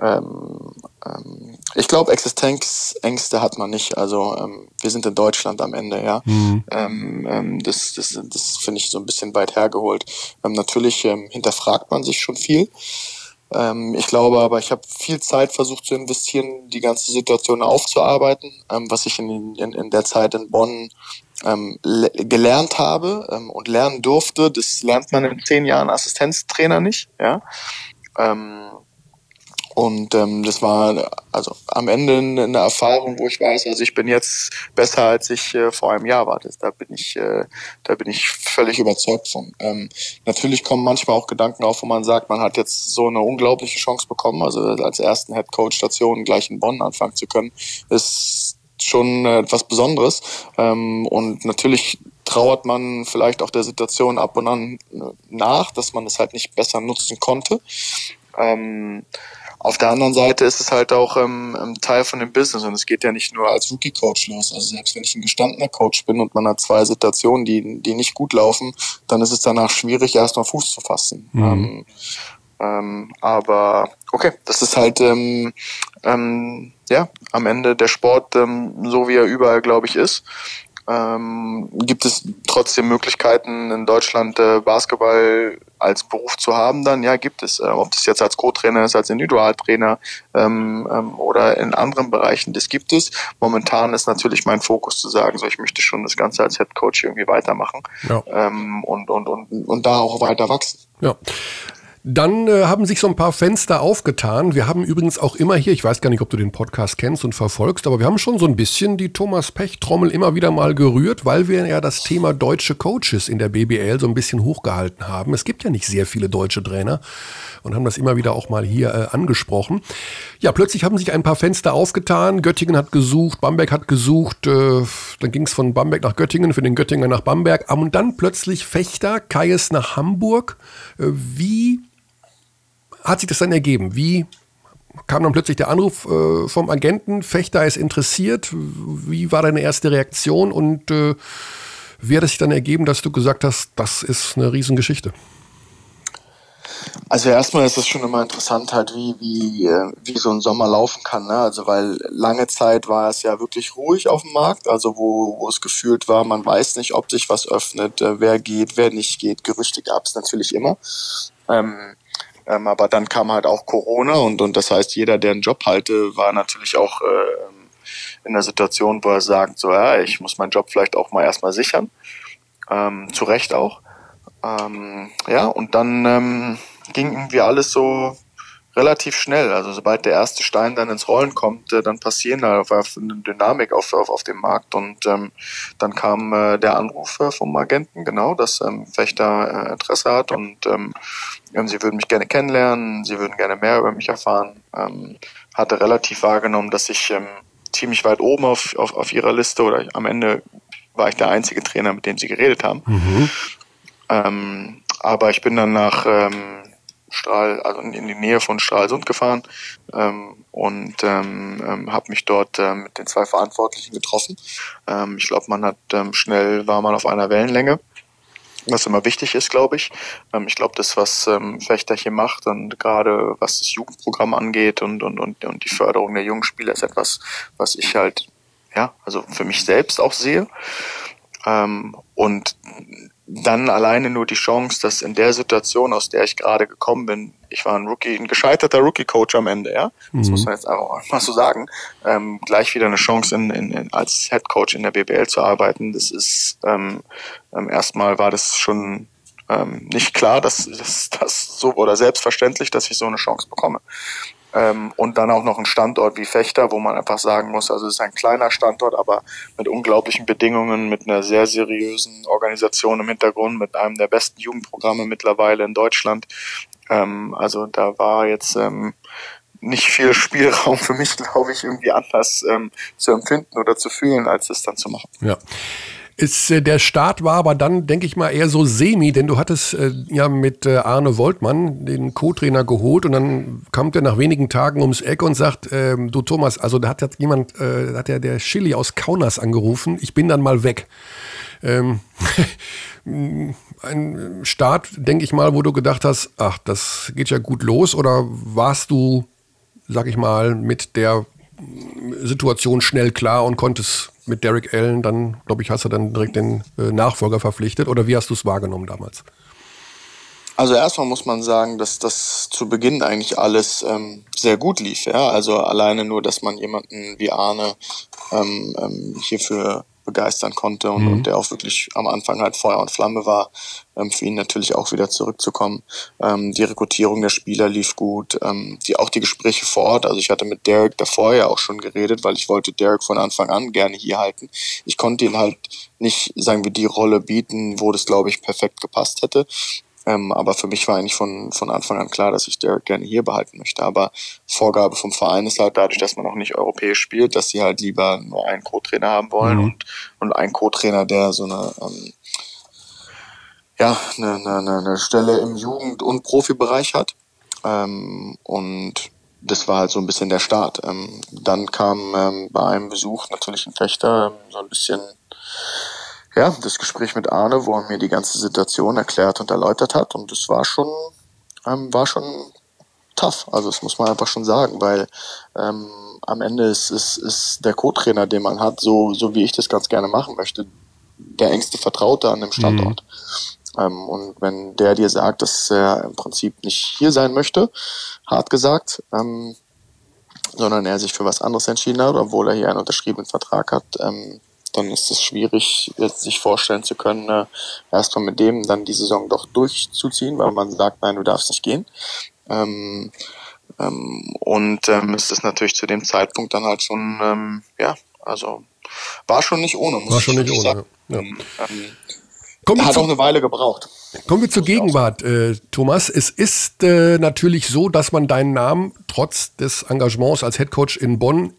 ähm, ähm, ich glaube, Existenzängste hat man nicht. Also ähm, wir sind in Deutschland am Ende, ja. Mhm. Ähm, ähm, das das, das finde ich so ein bisschen weit hergeholt. Ähm, natürlich hinterfragt man sich schon viel. Ich glaube aber, ich habe viel Zeit versucht zu investieren, die ganze Situation aufzuarbeiten, was ich in, in, in der Zeit in Bonn ähm, gelernt habe ähm, und lernen durfte. Das lernt man in zehn Jahren Assistenztrainer nicht. Ja. Ähm, und ähm, das war also am Ende eine Erfahrung, wo ich weiß, also ich bin jetzt besser als ich äh, vor einem Jahr war. Da bin ich, äh, da bin ich völlig überzeugt von. Ähm, natürlich kommen manchmal auch Gedanken auf, wo man sagt, man hat jetzt so eine unglaubliche Chance bekommen, also als ersten Head Coach Station gleich in Bonn anfangen zu können, ist schon äh, etwas Besonderes. Ähm, und natürlich trauert man vielleicht auch der Situation ab und an äh, nach, dass man es halt nicht besser nutzen konnte. Ähm, auf der anderen Seite ist es halt auch ähm, ähm, Teil von dem Business und es geht ja nicht nur als Rookie-Coach los. Also selbst wenn ich ein gestandener Coach bin und man hat zwei Situationen, die, die nicht gut laufen, dann ist es danach schwierig, erstmal Fuß zu fassen. Mhm. Ähm, ähm, aber okay, das ist halt ähm, ähm, ja am Ende der Sport ähm, so wie er überall, glaube ich, ist. Ähm, gibt es trotzdem Möglichkeiten in Deutschland äh, Basketball als Beruf zu haben, dann ja gibt es. Äh, ob das jetzt als Co-Trainer ist, als Individualtrainer ähm, ähm, oder in anderen Bereichen, das gibt es. Momentan ist natürlich mein Fokus zu sagen, so ich möchte schon das Ganze als Head Coach irgendwie weitermachen ja. ähm, und, und, und, und da auch weiter wachsen. Ja. Dann äh, haben sich so ein paar Fenster aufgetan. Wir haben übrigens auch immer hier, ich weiß gar nicht, ob du den Podcast kennst und verfolgst, aber wir haben schon so ein bisschen die Thomas Pech-Trommel immer wieder mal gerührt, weil wir ja das Thema deutsche Coaches in der BBL so ein bisschen hochgehalten haben. Es gibt ja nicht sehr viele deutsche Trainer und haben das immer wieder auch mal hier äh, angesprochen. Ja, plötzlich haben sich ein paar Fenster aufgetan. Göttingen hat gesucht, Bamberg hat gesucht, äh, dann ging es von Bamberg nach Göttingen, für den Göttinger nach Bamberg und dann plötzlich Fechter, Kaies nach Hamburg. Äh, wie hat sich das dann ergeben? Wie kam dann plötzlich der Anruf äh, vom Agenten, Fechter ist interessiert? Wie war deine erste Reaktion und äh, wie hat es sich dann ergeben, dass du gesagt hast, das ist eine Riesengeschichte? Also erstmal ist es schon immer interessant, halt wie, wie, äh, wie so ein Sommer laufen kann. Ne? Also weil lange Zeit war es ja wirklich ruhig auf dem Markt, also wo, wo es gefühlt war, man weiß nicht, ob sich was öffnet, äh, wer geht, wer nicht geht. Gerüchte gab es natürlich immer. Ähm, ähm, aber dann kam halt auch Corona und, und das heißt, jeder, der einen Job halte, war natürlich auch äh, in der Situation, wo er sagt, so ja, ich muss meinen Job vielleicht auch mal erstmal sichern. Ähm, zu Recht auch. Ähm, ja, und dann ähm, ging irgendwie alles so relativ schnell. Also sobald der erste Stein dann ins Rollen kommt, äh, dann passieren da auf, eine Dynamik auf, auf, auf dem Markt. Und ähm, dann kam äh, der Anruf äh, vom Agenten, genau, dass ähm, Fechter äh, Interesse hat und ähm, sie würden mich gerne kennenlernen, sie würden gerne mehr über mich erfahren. Ähm, hatte relativ wahrgenommen, dass ich ähm, ziemlich weit oben auf, auf, auf ihrer Liste oder am Ende war ich der einzige Trainer, mit dem sie geredet haben. Mhm. Ähm, aber ich bin dann nach ähm, Strahl, also in die Nähe von Stralsund gefahren ähm, und ähm, habe mich dort mit den zwei Verantwortlichen getroffen. Ich glaube, man hat schnell war man auf einer Wellenlänge, was immer wichtig ist, glaube ich. Ähm, ich glaube, das, was ähm, Fechter hier macht und gerade was das Jugendprogramm angeht und, und, und, und die Förderung der jungen Spieler ist etwas, was ich halt ja, also für mich selbst auch sehe. Ähm, und dann alleine nur die Chance, dass in der Situation, aus der ich gerade gekommen bin, ich war ein Rookie, ein gescheiterter Rookie-Coach am Ende, ja, das mhm. muss man jetzt auch mal so sagen, ähm, gleich wieder eine Chance in, in, in, als Head Coach in der BBL zu arbeiten. Das ist ähm, ähm, erstmal war das schon ähm, nicht klar, dass das so oder selbstverständlich, dass ich so eine Chance bekomme. Ähm, und dann auch noch ein Standort wie Fechter, wo man einfach sagen muss, also es ist ein kleiner Standort, aber mit unglaublichen Bedingungen, mit einer sehr seriösen Organisation im Hintergrund, mit einem der besten Jugendprogramme mittlerweile in Deutschland. Ähm, also da war jetzt ähm, nicht viel Spielraum für mich, glaube ich, irgendwie anders ähm, zu empfinden oder zu fühlen, als es dann zu machen. Ja. Ist, äh, der Start war aber dann, denke ich mal, eher so semi, denn du hattest äh, ja mit äh, Arne Woltmann den Co-Trainer geholt und dann kam der nach wenigen Tagen ums Eck und sagt, ähm, du Thomas, also da hat jetzt jemand, äh, hat ja der Chili aus Kaunas angerufen, ich bin dann mal weg. Ähm, ein Start, denke ich mal, wo du gedacht hast, ach, das geht ja gut los oder warst du, sag ich mal, mit der Situation schnell klar und konntest mit Derek Allen dann, glaube ich, hast du dann direkt den äh, Nachfolger verpflichtet oder wie hast du es wahrgenommen damals? Also erstmal muss man sagen, dass das zu Beginn eigentlich alles ähm, sehr gut lief. Ja? Also alleine nur, dass man jemanden wie Arne ähm, ähm, hierfür begeistern konnte und, mhm. und der auch wirklich am Anfang halt Feuer und Flamme war, ähm, für ihn natürlich auch wieder zurückzukommen. Ähm, die Rekrutierung der Spieler lief gut, ähm, die, auch die Gespräche vor Ort. Also ich hatte mit Derek davor ja auch schon geredet, weil ich wollte Derek von Anfang an gerne hier halten. Ich konnte ihn halt nicht, sagen wir, die Rolle bieten, wo das, glaube ich, perfekt gepasst hätte. Ähm, aber für mich war eigentlich von, von Anfang an klar, dass ich Derek gerne hier behalten möchte. Aber Vorgabe vom Verein ist halt dadurch, dass man auch nicht europäisch spielt, dass sie halt lieber nur einen Co-Trainer haben wollen mhm. und, und einen Co-Trainer, der so eine, ähm, ja, eine, eine, eine Stelle im Jugend- und Profibereich hat. Ähm, und das war halt so ein bisschen der Start. Ähm, dann kam ähm, bei einem Besuch natürlich ein Fechter ähm, so ein bisschen ja, das Gespräch mit Arne, wo er mir die ganze Situation erklärt und erläutert hat. Und das war schon, ähm, war schon tough. Also das muss man einfach schon sagen, weil ähm, am Ende ist, ist, ist der Co-Trainer, den man hat, so, so wie ich das ganz gerne machen möchte, der engste Vertraute an dem Standort. Mhm. Ähm, und wenn der dir sagt, dass er im Prinzip nicht hier sein möchte, hart gesagt, ähm, sondern er sich für was anderes entschieden hat, obwohl er hier einen unterschriebenen Vertrag hat, ähm, dann ist es schwierig, jetzt sich vorstellen zu können, äh, erstmal mit dem dann die Saison doch durchzuziehen, weil man sagt, nein, du darfst nicht gehen. Ähm, ähm, und ähm, es ist natürlich zu dem Zeitpunkt dann halt schon, ähm, ja, also war schon nicht ohne. Muss war schon nicht ohne. Ja. Ähm, ähm, hat auch eine Weile gebraucht. Kommen wir zur Gegenwart, äh, Thomas. Es ist äh, natürlich so, dass man deinen Namen trotz des Engagements als Headcoach in Bonn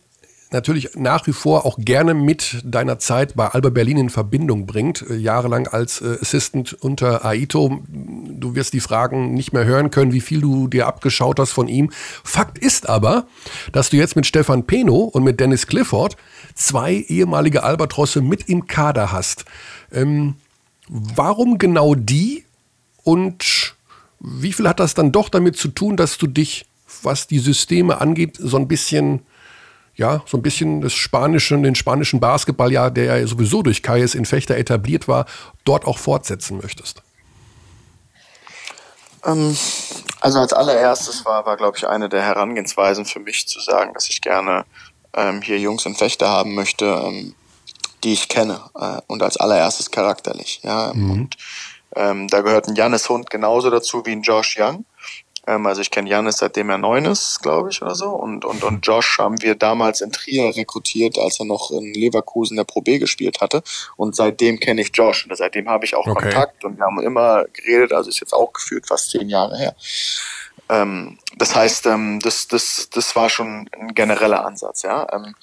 natürlich nach wie vor auch gerne mit deiner Zeit bei Alba Berlin in Verbindung bringt. Äh, jahrelang als äh, Assistant unter Aito. Du wirst die Fragen nicht mehr hören können, wie viel du dir abgeschaut hast von ihm. Fakt ist aber, dass du jetzt mit Stefan Peno und mit Dennis Clifford zwei ehemalige Albatrosse mit im Kader hast. Ähm, warum genau die und wie viel hat das dann doch damit zu tun, dass du dich, was die Systeme angeht, so ein bisschen ja, so ein bisschen das spanischen, den spanischen Basketball, ja, der ja sowieso durch Kais in Fechter etabliert war, dort auch fortsetzen möchtest? Ähm, also als allererstes war, war glaube ich, eine der Herangehensweisen für mich zu sagen, dass ich gerne ähm, hier Jungs in Fechter haben möchte, ähm, die ich kenne äh, und als allererstes charakterlich. Ja, mhm. und ähm, da gehört ein Jannis Hund genauso dazu wie ein Josh Young. Ähm, also ich kenne Janis seitdem er neun ist, glaube ich, oder so. Und, und, und Josh haben wir damals in Trier rekrutiert, als er noch in Leverkusen der Pro B gespielt hatte. Und seitdem kenne ich Josh. Und seitdem habe ich auch okay. Kontakt und wir haben immer geredet, also ist jetzt auch gefühlt fast zehn Jahre her. Ähm, das heißt, ähm, das, das, das war schon ein genereller Ansatz, ja. Ähm,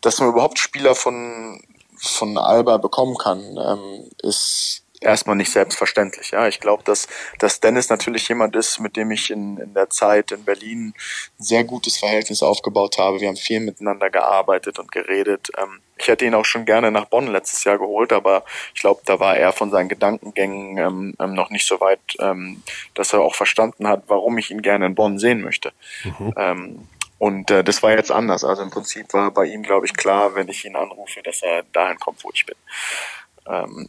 dass man überhaupt Spieler von, von Alba bekommen kann, ähm, ist erstmal nicht selbstverständlich. Ja, ich glaube, dass, dass Dennis natürlich jemand ist, mit dem ich in, in der Zeit in Berlin ein sehr gutes Verhältnis aufgebaut habe. Wir haben viel miteinander gearbeitet und geredet. Ähm, ich hätte ihn auch schon gerne nach Bonn letztes Jahr geholt, aber ich glaube, da war er von seinen Gedankengängen ähm, ähm, noch nicht so weit, ähm, dass er auch verstanden hat, warum ich ihn gerne in Bonn sehen möchte. Mhm. Ähm, und äh, das war jetzt anders. Also im Prinzip war bei ihm, glaube ich, klar, wenn ich ihn anrufe, dass er dahin kommt, wo ich bin. Ähm,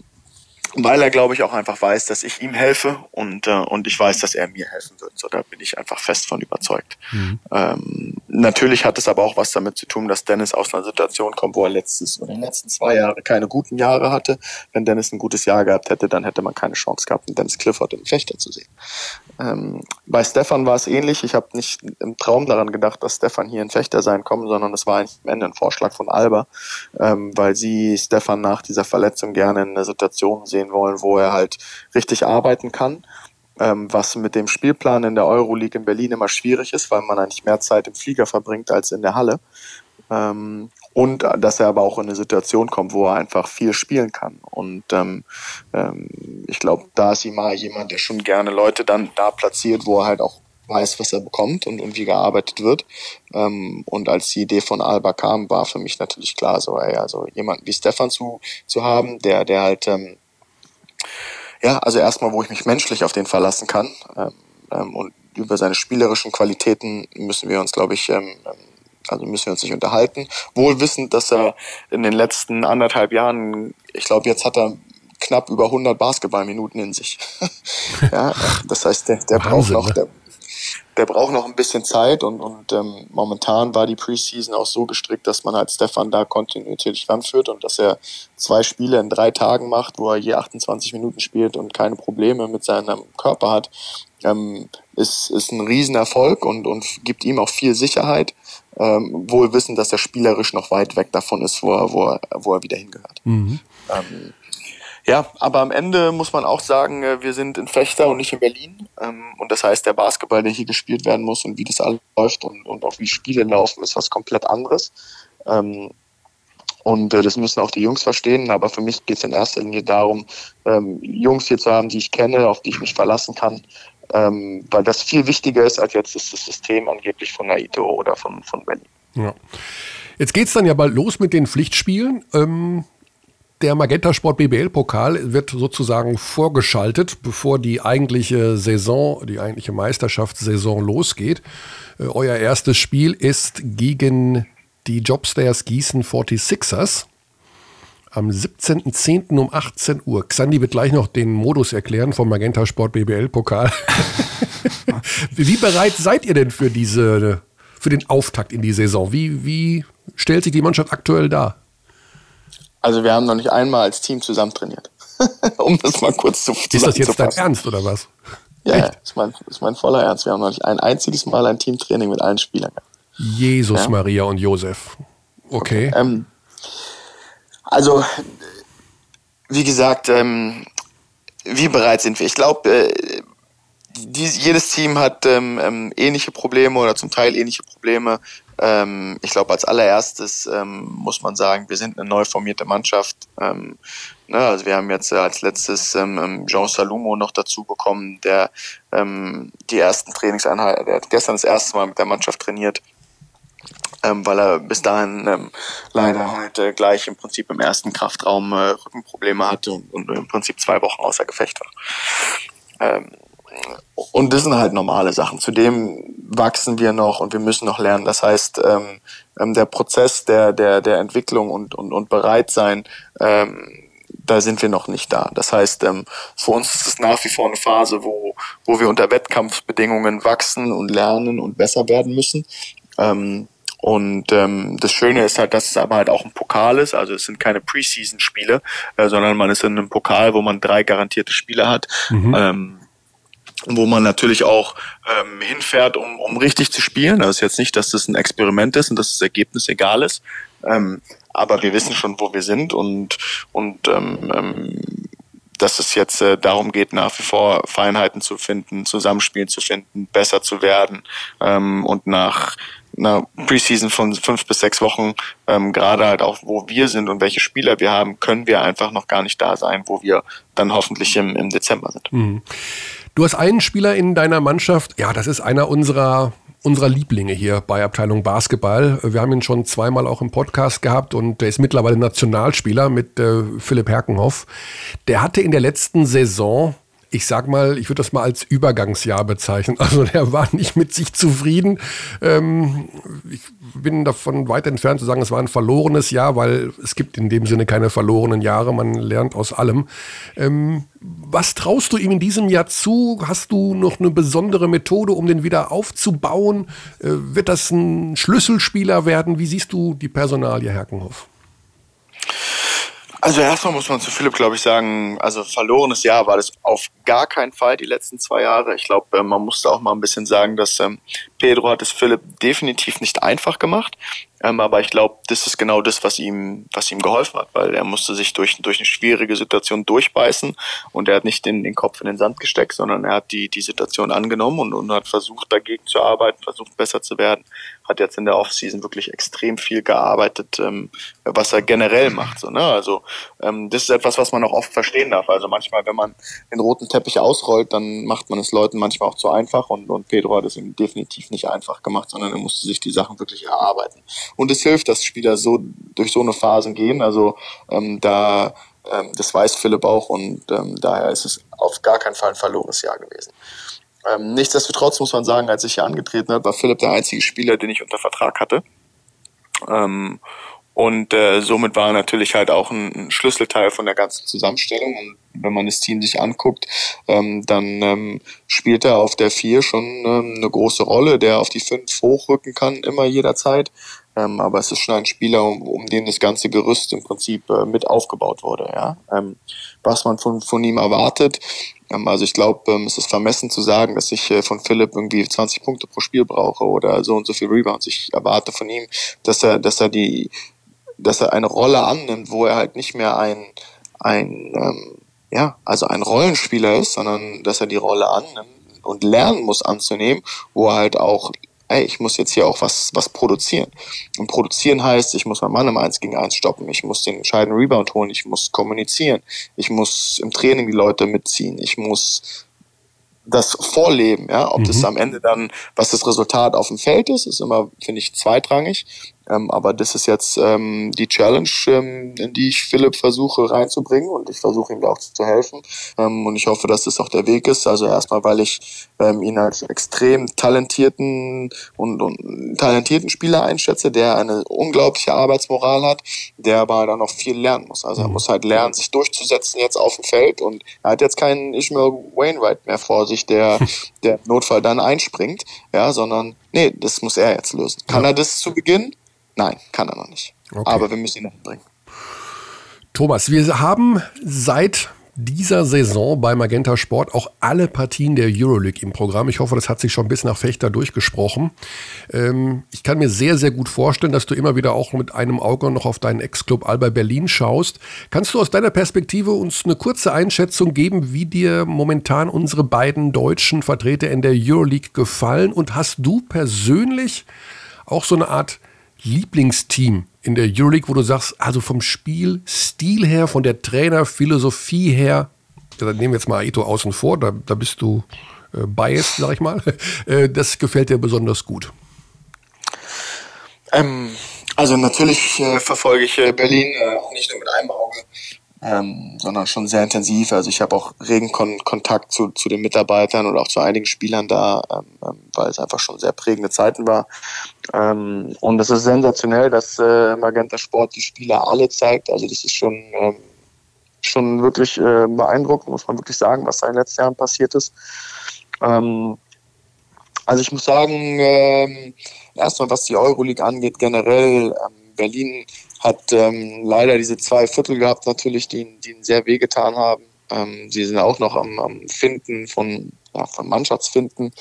weil er, glaube ich, auch einfach weiß, dass ich ihm helfe und, äh, und ich weiß, dass er mir helfen wird. So, da bin ich einfach fest von überzeugt. Mhm. Ähm, natürlich hat es aber auch was damit zu tun, dass Dennis aus einer Situation kommt, wo er letztes oder in den letzten zwei Jahre keine guten Jahre hatte. Wenn Dennis ein gutes Jahr gehabt hätte, dann hätte man keine Chance gehabt, einen Dennis Clifford im Fechter zu sehen. Ähm, bei Stefan war es ähnlich. Ich habe nicht im Traum daran gedacht, dass Stefan hier ein Fechter sein kommt, sondern es war am Ende ein Vorschlag von Alba, ähm, weil sie Stefan nach dieser Verletzung gerne in einer Situation sehen wollen, wo er halt richtig arbeiten kann. Ähm, was mit dem Spielplan in der Euroleague in Berlin immer schwierig ist, weil man eigentlich mehr Zeit im Flieger verbringt als in der Halle. Ähm, und dass er aber auch in eine Situation kommt, wo er einfach viel spielen kann. Und ähm, ähm, ich glaube, da ist immer jemand, der schon gerne Leute dann da platziert, wo er halt auch weiß, was er bekommt und, und wie gearbeitet wird. Ähm, und als die Idee von Alba kam, war für mich natürlich klar, so ey, also jemanden wie Stefan zu, zu haben, der, der halt ähm, ja, also erstmal, wo ich mich menschlich auf den verlassen kann. Ähm, ähm, und über seine spielerischen Qualitäten müssen wir uns, glaube ich, ähm, ähm, also müssen wir uns nicht unterhalten. Wohl wissend, dass er in den letzten anderthalb Jahren, ich glaube, jetzt hat er knapp über 100 Basketballminuten in sich. ja, das heißt, der, der braucht noch, ne? der, der braucht noch ein bisschen Zeit und, und ähm, momentan war die Preseason auch so gestrickt, dass man halt Stefan da kontinuierlich ranführt und dass er zwei Spiele in drei Tagen macht, wo er je 28 Minuten spielt und keine Probleme mit seinem Körper hat, ähm, ist, ist ein Riesenerfolg und, und gibt ihm auch viel Sicherheit, ähm, wohl wissen, dass er spielerisch noch weit weg davon ist, wo er, wo er, wo er wieder hingehört. Mhm. Ähm, ja, aber am Ende muss man auch sagen, äh, wir sind in Fechter und nicht in Berlin. Ähm, und das heißt, der Basketball, der hier gespielt werden muss und wie das alles läuft und, und auch wie Spiele laufen, ist was komplett anderes. Ähm, und äh, das müssen auch die Jungs verstehen. Aber für mich geht es in erster Linie darum, ähm, Jungs hier zu haben, die ich kenne, auf die ich mich verlassen kann. weil das viel wichtiger ist, als jetzt das System angeblich von Naito oder von, von Berlin. Ja. Jetzt geht es dann ja bald los mit den Pflichtspielen. Ähm, der Magenta Sport BBL Pokal wird sozusagen vorgeschaltet, bevor die eigentliche Saison, die eigentliche Meisterschaftssaison losgeht. Äh, euer erstes Spiel ist gegen die Jobstairs Gießen 46ers am 17.10. um 18 Uhr. Xandi wird gleich noch den Modus erklären vom Magenta Sport BBL Pokal. wie bereit seid ihr denn für diese, für den Auftakt in die Saison? Wie, wie stellt sich die Mannschaft aktuell dar? Also wir haben noch nicht einmal als Team zusammen trainiert. um das mal kurz zu Ist das jetzt dein Ernst oder was? Ja, ja ist, mein, ist mein voller Ernst. Wir haben noch nicht ein einziges Mal ein Teamtraining mit allen Spielern Jesus, ja? Maria und Josef. Okay. okay ähm, also, wie gesagt, ähm, wie bereit sind wir? Ich glaube, äh, jedes Team hat ähm, ähm, ähnliche Probleme oder zum Teil ähnliche Probleme. Ähm, ich glaube, als allererstes ähm, muss man sagen, wir sind eine neu formierte Mannschaft. Ähm, ne, also wir haben jetzt als letztes ähm, ähm, Jean Salumo noch dazu bekommen, der ähm, die ersten Trainingseinheiten, der hat gestern das erste Mal mit der Mannschaft trainiert. Ähm, weil er bis dahin ähm, leider äh, gleich im Prinzip im ersten Kraftraum äh, Rückenprobleme hatte und, und, im Prinzip zwei Wochen außer Gefecht war. Ähm, und das sind halt normale Sachen. Zudem wachsen wir noch und wir müssen noch lernen. Das heißt, ähm, ähm, der Prozess der, der, der Entwicklung und, und, und Bereitsein, ähm, da sind wir noch nicht da. Das heißt, ähm, für uns ist es nach wie vor eine Phase, wo, wo wir unter Wettkampfbedingungen wachsen und lernen und besser werden müssen. Ähm, und ähm, das Schöne ist halt, dass es aber halt auch ein Pokal ist. Also es sind keine Preseason-Spiele, äh, sondern man ist in einem Pokal, wo man drei garantierte Spiele hat. Mhm. Ähm, wo man natürlich auch ähm, hinfährt, um, um richtig zu spielen. Das ist jetzt nicht, dass das ein Experiment ist und dass das Ergebnis egal ist. Ähm, aber wir wissen schon, wo wir sind und, und ähm, ähm, dass es jetzt äh, darum geht, nach wie vor Feinheiten zu finden, Zusammenspielen zu finden, besser zu werden ähm, und nach einer Preseason von fünf bis sechs Wochen, ähm, gerade halt auch, wo wir sind und welche Spieler wir haben, können wir einfach noch gar nicht da sein, wo wir dann hoffentlich im, im Dezember sind. Mhm. Du hast einen Spieler in deiner Mannschaft, ja, das ist einer unserer unserer Lieblinge hier bei Abteilung Basketball. Wir haben ihn schon zweimal auch im Podcast gehabt und der ist mittlerweile Nationalspieler mit äh, Philipp Herkenhoff. Der hatte in der letzten Saison ich sag mal, ich würde das mal als Übergangsjahr bezeichnen. Also der war nicht mit sich zufrieden. Ähm, ich bin davon weit entfernt zu sagen, es war ein verlorenes Jahr, weil es gibt in dem Sinne keine verlorenen Jahre. Man lernt aus allem. Ähm, was traust du ihm in diesem Jahr zu? Hast du noch eine besondere Methode, um den wieder aufzubauen? Äh, wird das ein Schlüsselspieler werden? Wie siehst du die Personalie Herkenhoff? Also erstmal muss man zu Philipp, glaube ich, sagen, also verlorenes Jahr war das auf gar keinen Fall die letzten zwei Jahre. Ich glaube, äh, man musste auch mal ein bisschen sagen, dass ähm, Pedro hat es Philipp definitiv nicht einfach gemacht. Ähm, aber ich glaube, das ist genau das, was ihm, was ihm geholfen hat, weil er musste sich durch, durch eine schwierige Situation durchbeißen und er hat nicht den, den Kopf in den Sand gesteckt, sondern er hat die, die Situation angenommen und, und hat versucht, dagegen zu arbeiten, versucht, besser zu werden. Hat jetzt in der Offseason wirklich extrem viel gearbeitet, ähm, was er generell macht. So, ne? Also ähm, das ist etwas, was man auch oft verstehen darf. Also manchmal, wenn man den roten Teppich ausrollt, dann macht man es Leuten manchmal auch zu einfach und, und Pedro hat es ihm definitiv nicht einfach gemacht, sondern er musste sich die Sachen wirklich erarbeiten. Und es hilft, dass Spieler so durch so eine Phasen gehen. Also ähm, da ähm, das weiß Philipp auch und ähm, daher ist es auf gar keinen Fall ein verlorenes Jahr gewesen. Ähm, nichtsdestotrotz muss man sagen, als ich hier angetreten habe, war Philipp der einzige Spieler, den ich unter Vertrag hatte. Ähm, und äh, somit war er natürlich halt auch ein, ein, Schlüsselteil von der ganzen Zusammenstellung. Und wenn man das Team sich anguckt, ähm, dann ähm, spielt er auf der vier schon ähm, eine große Rolle, der auf die fünf hochrücken kann, immer jederzeit. Ähm, aber es ist schon ein Spieler, um, um den das ganze Gerüst im Prinzip äh, mit aufgebaut wurde. Ja? Ähm, was man von, von ihm erwartet. Ähm, also ich glaube, ähm, es ist vermessen zu sagen, dass ich äh, von Philipp irgendwie 20 Punkte pro Spiel brauche oder so und so viel Rebounds. Ich erwarte von ihm, dass er, dass er die, dass er eine Rolle annimmt, wo er halt nicht mehr ein, ein ähm, ja, also ein Rollenspieler ist, sondern dass er die Rolle annimmt und lernen muss anzunehmen, wo er halt auch ey, ich muss jetzt hier auch was, was produzieren. Und produzieren heißt, ich muss meinen Mann im 1 gegen 1 stoppen, ich muss den entscheidenden Rebound holen, ich muss kommunizieren, ich muss im Training die Leute mitziehen, ich muss das vorleben, ja, ob mhm. das am Ende dann, was das Resultat auf dem Feld ist, ist immer, finde ich, zweitrangig. Ähm, aber das ist jetzt ähm, die Challenge, ähm, in die ich Philipp versuche reinzubringen und ich versuche ihm da auch zu helfen. Ähm, und ich hoffe, dass das auch der Weg ist. Also erstmal, weil ich ähm, ihn als extrem talentierten und, und talentierten Spieler einschätze, der eine unglaubliche Arbeitsmoral hat, der aber dann noch viel lernen muss. Also er mhm. muss halt lernen, sich durchzusetzen jetzt auf dem Feld und er hat jetzt keinen Ishmael Wainwright mehr vor sich, der, der im Notfall dann einspringt, ja, sondern nee, das muss er jetzt lösen. Kann ja. er das zu Beginn? Nein, kann er noch nicht. Okay. Aber wir müssen ihn noch bringen. Thomas, wir haben seit dieser Saison bei Magenta Sport auch alle Partien der Euroleague im Programm. Ich hoffe, das hat sich schon bis nach Fechter durchgesprochen. Ähm, ich kann mir sehr, sehr gut vorstellen, dass du immer wieder auch mit einem Auge noch auf deinen Ex-Club Alba Berlin schaust. Kannst du aus deiner Perspektive uns eine kurze Einschätzung geben, wie dir momentan unsere beiden deutschen Vertreter in der Euroleague gefallen? Und hast du persönlich auch so eine Art Lieblingsteam in der Euroleague, wo du sagst, also vom Spielstil her, von der Trainerphilosophie her, dann nehmen wir jetzt mal Aito außen vor, da, da bist du äh, biased, sag ich mal. Äh, das gefällt dir besonders gut. Ähm, also natürlich äh, verfolge ich äh, Berlin äh, auch nicht nur mit einem Auge, ähm, sondern schon sehr intensiv. Also ich habe auch regen Kon Kontakt zu, zu den Mitarbeitern und auch zu einigen Spielern da, ähm, ähm weil es einfach schon sehr prägende Zeiten war. Ähm, und es ist sensationell, dass äh, Magenta Sport die Spieler alle zeigt. Also das ist schon, ähm, schon wirklich äh, beeindruckend, muss man wirklich sagen, was da in den letzten Jahren passiert ist. Ähm, also ich muss sagen, ähm, erstmal was die Euroleague angeht, generell, ähm, Berlin hat ähm, leider diese zwei Viertel gehabt, natürlich, die, die ihn sehr wehgetan haben. Sie sind auch noch am, am Finden von, ja, von Mannschaftsfinden.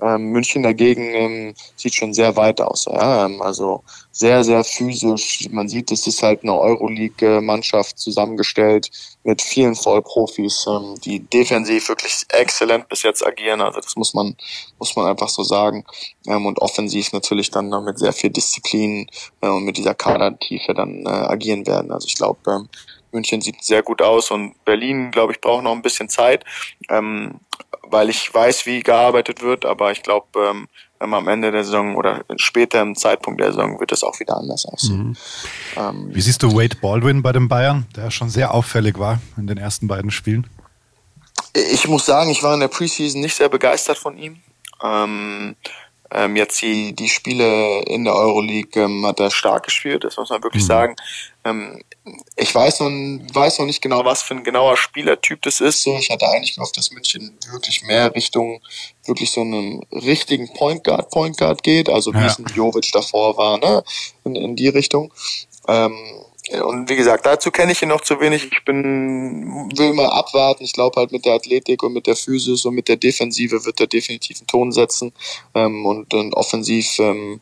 Ähm, München dagegen ähm, sieht schon sehr weit aus. Ja? Ähm, also sehr, sehr physisch. Man sieht, es ist halt eine Euroleague-Mannschaft zusammengestellt mit vielen Vollprofis, ähm, die defensiv wirklich exzellent bis jetzt agieren. Also das muss man, muss man einfach so sagen. Ähm, und offensiv natürlich dann mit sehr viel Disziplin äh, und mit dieser Kadertiefe dann äh, agieren werden. Also ich glaube, ähm, München sieht sehr gut aus und Berlin, glaube ich, braucht noch ein bisschen Zeit, ähm, weil ich weiß, wie gearbeitet wird, aber ich glaube, ähm, am Ende der Saison oder später im Zeitpunkt der Saison wird es auch wieder anders aussehen. Mhm. Ähm, wie siehst du Wade Baldwin bei den Bayern, der schon sehr auffällig war in den ersten beiden Spielen? Ich muss sagen, ich war in der Preseason nicht sehr begeistert von ihm. Ähm, ähm, jetzt die, die Spiele in der Euroleague ähm, hat er stark gespielt, das muss man wirklich mhm. sagen. Ähm, ich weiß noch, weiß noch nicht genau, was für ein genauer Spielertyp das ist. So, ich hatte eigentlich gehofft, dass München wirklich mehr Richtung wirklich so einen richtigen Point Guard, Point Guard geht, also wie ja. es ein Jovic davor war, ne? In, in die Richtung. Ähm, und wie gesagt, dazu kenne ich ihn noch zu wenig. Ich bin, will mal abwarten. Ich glaube halt mit der Athletik und mit der Physis und mit der Defensive wird er definitiv einen Ton setzen. Ähm, und, und offensiv ähm,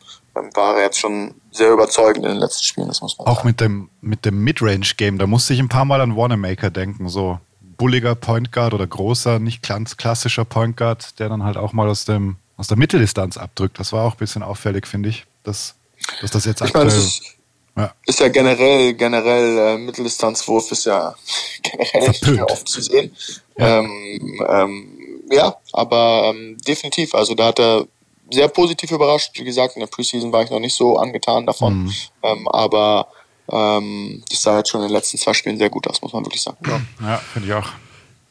war er jetzt schon sehr überzeugend in den letzten Spielen, das muss man Auch sagen. mit dem, mit dem Midrange-Game, da musste ich ein paar Mal an Wanamaker denken, so bulliger Point Guard oder großer, nicht ganz klassischer Point Guard, der dann halt auch mal aus, dem, aus der Mitteldistanz abdrückt. Das war auch ein bisschen auffällig, finde ich, dass, dass das jetzt ich aktuell... Meine, ist, ja. ist ja generell, generell äh, Mitteldistanzwurf ist ja generell nicht mehr oft zu sehen. Ja, ähm, ähm, ja aber ähm, definitiv, also da hat er sehr positiv überrascht. Wie gesagt, in der Preseason war ich noch nicht so angetan davon. Mhm. Ähm, aber ähm, das sah jetzt schon in den letzten zwei Spielen sehr gut aus, muss man wirklich sagen. Ja, ja finde ich auch.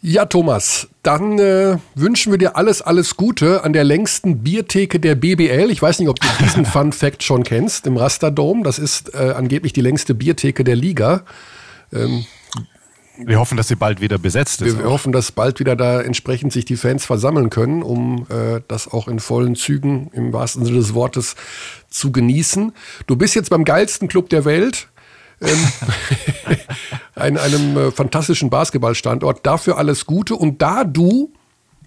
Ja, Thomas, dann äh, wünschen wir dir alles, alles Gute an der längsten Biertheke der BBL. Ich weiß nicht, ob du diesen Fun Fact schon kennst, im Rasterdome. Das ist äh, angeblich die längste Biertheke der Liga. Ähm, wir hoffen, dass sie bald wieder besetzt ist. Wir, wir hoffen, dass bald wieder da entsprechend sich die Fans versammeln können, um äh, das auch in vollen Zügen im wahrsten Sinne des Wortes zu genießen. Du bist jetzt beim geilsten Club der Welt. Ähm, ein, einem äh, fantastischen Basketballstandort. Dafür alles Gute. Und da du,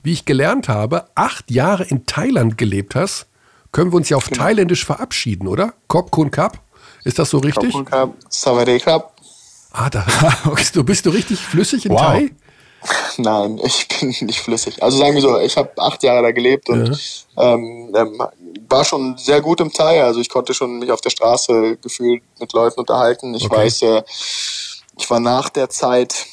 wie ich gelernt habe, acht Jahre in Thailand gelebt hast, können wir uns ja auf genau. Thailändisch verabschieden, oder? Kop Kun Kap. Ist das so richtig? Kop Kun Kap, Savade Kap. Ah, da bist du, bist du richtig flüssig in wow. Thai? Nein, ich bin nicht flüssig. Also sagen wir so, ich habe acht Jahre da gelebt und ja. ähm, ähm, war schon sehr gut im Thai. Also ich konnte schon mich auf der Straße gefühlt mit Leuten unterhalten. Ich okay. weiß, äh, ich war nach der Zeit,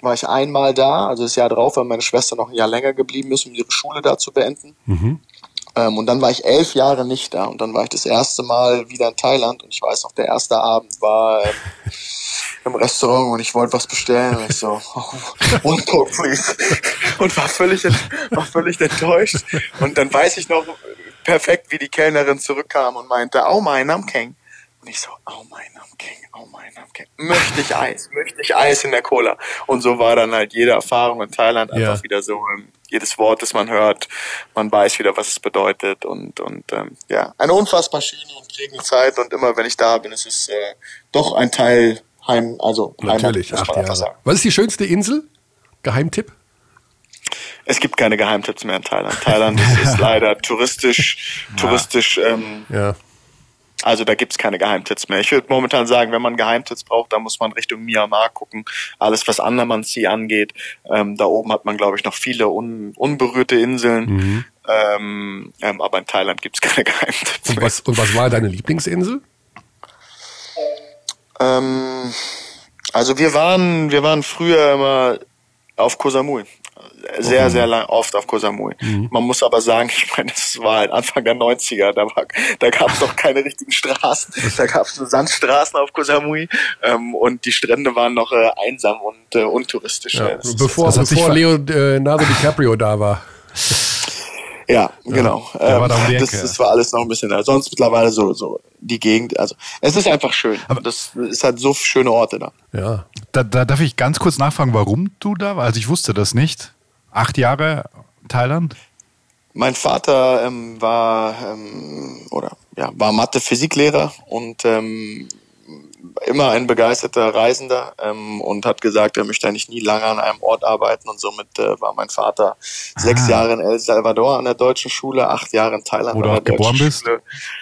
war ich einmal da, also das Jahr drauf, weil meine Schwester noch ein Jahr länger geblieben ist, um ihre Schule da zu beenden. Mhm. Ähm, und dann war ich elf Jahre nicht da und dann war ich das erste Mal wieder in Thailand und ich weiß noch, der erste Abend war ähm, im Restaurant und ich wollte was bestellen und ich so, oh, one coke please. Und war völlig, war völlig enttäuscht. Und dann weiß ich noch perfekt, wie die Kellnerin zurückkam und meinte, oh mein Namkeng. Und ich so, oh mein Namkeng, oh mein Namkeng. Möchte ich Eis, möchte ich Eis in der Cola. Und so war dann halt jede Erfahrung in Thailand einfach ja. wieder so, ähm, jedes Wort, das man hört, man weiß wieder, was es bedeutet. Und, und ähm, ja, eine unfassbar schöne und prägende Zeit. Und immer, wenn ich da bin, ist es äh, doch ein Teil Heim, also Natürlich, Heimat, acht Jahre. Was ist die schönste Insel? Geheimtipp? Es gibt keine Geheimtipps mehr in Thailand. Thailand ist, ist leider touristisch, touristisch. Ähm, ja. Also da gibt's keine Geheimtipps mehr. Ich würde momentan sagen, wenn man Geheimtipps braucht, dann muss man Richtung Myanmar gucken. Alles, was Andaman-Sea angeht. Ähm, da oben hat man, glaube ich, noch viele un unberührte Inseln. Mhm. Ähm, ähm, aber in Thailand gibt's keine Geheimtipps und was, Und was war deine Lieblingsinsel? Ähm, also wir waren, wir waren früher immer auf Koh Samui. Sehr, sehr lang, oft auf Koh Samui. Mhm. Man muss aber sagen, ich meine, es war halt Anfang der 90er, da, war, da gab es noch keine richtigen Straßen. Da gab es nur Sandstraßen auf Koh Samui ähm, und die Strände waren noch äh, einsam und äh, untouristisch. Ja, bevor bevor Leonardo DiCaprio da war. Ja, genau. Ja, ähm, das, das, war alles noch ein bisschen. Sonst mittlerweile so, so die Gegend. Also es ist einfach schön. Aber das ist halt so schöne Orte da. Ja. Da, da darf ich ganz kurz nachfragen, warum du da warst. Also ich wusste das nicht. Acht Jahre Thailand? Mein Vater ähm, war ähm, oder ja, war Mathe-Physiklehrer und ähm, immer ein begeisterter Reisender ähm, und hat gesagt, er möchte eigentlich nie lange an einem Ort arbeiten und somit äh, war mein Vater ah. sechs Jahre in El Salvador an der deutschen Schule, acht Jahre in Thailand Wo an der geboren bist.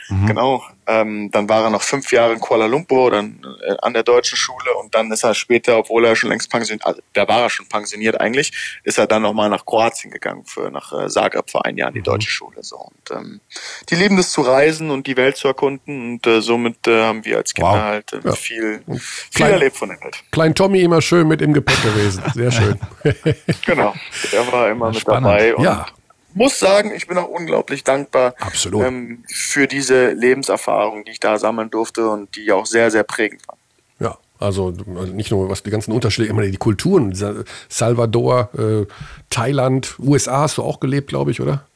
Mhm. Genau, ähm, dann war er noch fünf Jahre in Kuala Lumpur dann äh, an der deutschen Schule und dann ist er später, obwohl er schon längst pensioniert, also da war er schon pensioniert eigentlich, ist er dann nochmal nach Kroatien gegangen für nach äh, Zagreb für ein Jahr in die mhm. deutsche Schule. So und ähm, die lieben es zu reisen und die Welt zu erkunden und äh, somit äh, haben wir als Kinder wow. halt äh, ja. viel, viel Klein, erlebt von der Welt. Klein Tommy immer schön mit im Gepäck gewesen, sehr schön. genau, der war immer mit dabei. Und ja muss sagen, ich bin auch unglaublich dankbar Absolut. Ähm, für diese Lebenserfahrung, die ich da sammeln durfte und die auch sehr, sehr prägend war. Ja, also nicht nur was die ganzen Unterschiede, immer die Kulturen, Salvador, äh, Thailand, USA hast du auch gelebt, glaube ich, oder?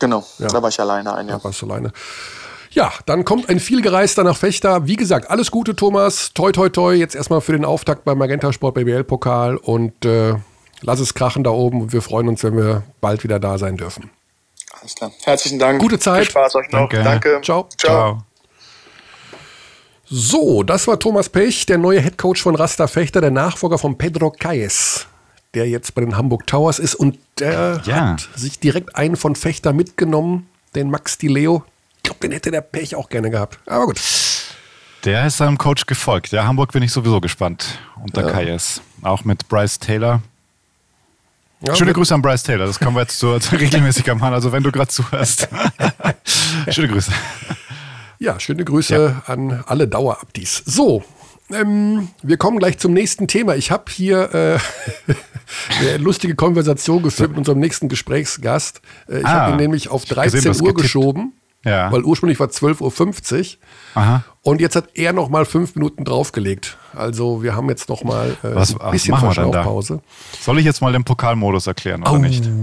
Genau, ja. da war ich alleine ein Jahr. Da warst du alleine. Ja, dann kommt ein vielgereister nach Fechter. Wie gesagt, alles Gute, Thomas. Toi, toi, toi. Jetzt erstmal für den Auftakt beim Magenta Sport BBL-Pokal und äh, lass es krachen da oben und wir freuen uns, wenn wir bald wieder da sein dürfen. Alles klar. Herzlichen Dank. Gute Zeit. Viel Spaß euch noch. Danke. Danke. Ciao. Ciao. So, das war Thomas Pech, der neue Headcoach von Rasta Fechter, der Nachfolger von Pedro Caes, der jetzt bei den Hamburg Towers ist und der ja. hat sich direkt einen von Fechter mitgenommen, den Max Di Leo. Ich glaube, den hätte der Pech auch gerne gehabt. Aber gut. Der ist seinem Coach gefolgt. Ja, Hamburg bin ich sowieso gespannt unter ja. KS. Auch mit Bryce Taylor. Ja, Schöne Grüße an Bryce Taylor. Das können wir jetzt so regelmäßig machen. Also wenn du gerade zuhörst. schöne Grüße. Ja, schöne Grüße ja. an alle Dauerabdies. So, ähm, wir kommen gleich zum nächsten Thema. Ich habe hier äh, eine lustige Konversation geführt mit unserem nächsten Gesprächsgast. Äh, ich ah, habe ihn nämlich auf 13 gesehen, Uhr getippt. geschoben. Ja. Weil ursprünglich war 12.50 Uhr. Aha. Und jetzt hat er noch mal fünf Minuten draufgelegt. Also wir haben jetzt noch mal äh, was, ein bisschen Verschnaufpause. Soll ich jetzt mal den Pokalmodus erklären oder Au. nicht?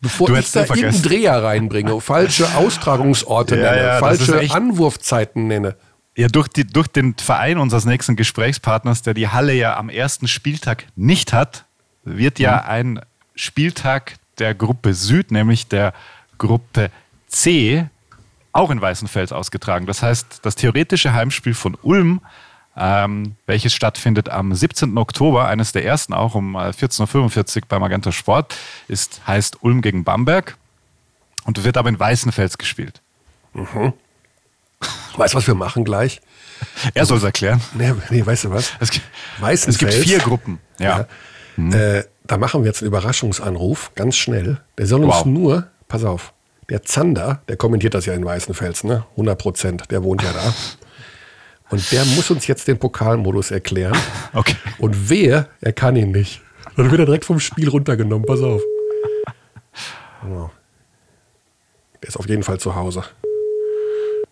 Bevor du ich da irgendeinen Dreher reinbringe, falsche Austragungsorte ja, nenne, ja, falsche Anwurfzeiten nenne. Ja, durch, die, durch den Verein unseres nächsten Gesprächspartners, der die Halle ja am ersten Spieltag nicht hat, wird ja mhm. ein Spieltag der Gruppe Süd, nämlich der Gruppe C auch in Weißenfels ausgetragen. Das heißt, das theoretische Heimspiel von Ulm, ähm, welches stattfindet am 17. Oktober, eines der ersten auch um 14.45 äh, Uhr beim Magenta Sport, ist, heißt Ulm gegen Bamberg und wird aber in Weißenfels gespielt. Mhm. Weißt du, was wir machen gleich? Er soll es erklären. Nee, nee, weißt du was? Es gibt, es gibt vier Gruppen. Ja. ja. Mhm. Äh, da machen wir jetzt einen Überraschungsanruf, ganz schnell. Der soll uns wow. nur, pass auf, der Zander, der kommentiert das ja in Weißenfels, ne? 100 Prozent, der wohnt ja da. Und der muss uns jetzt den Pokalmodus erklären. Okay. Und wer, er kann ihn nicht. Dann wird er direkt vom Spiel runtergenommen, pass auf. Genau. Der ist auf jeden Fall zu Hause.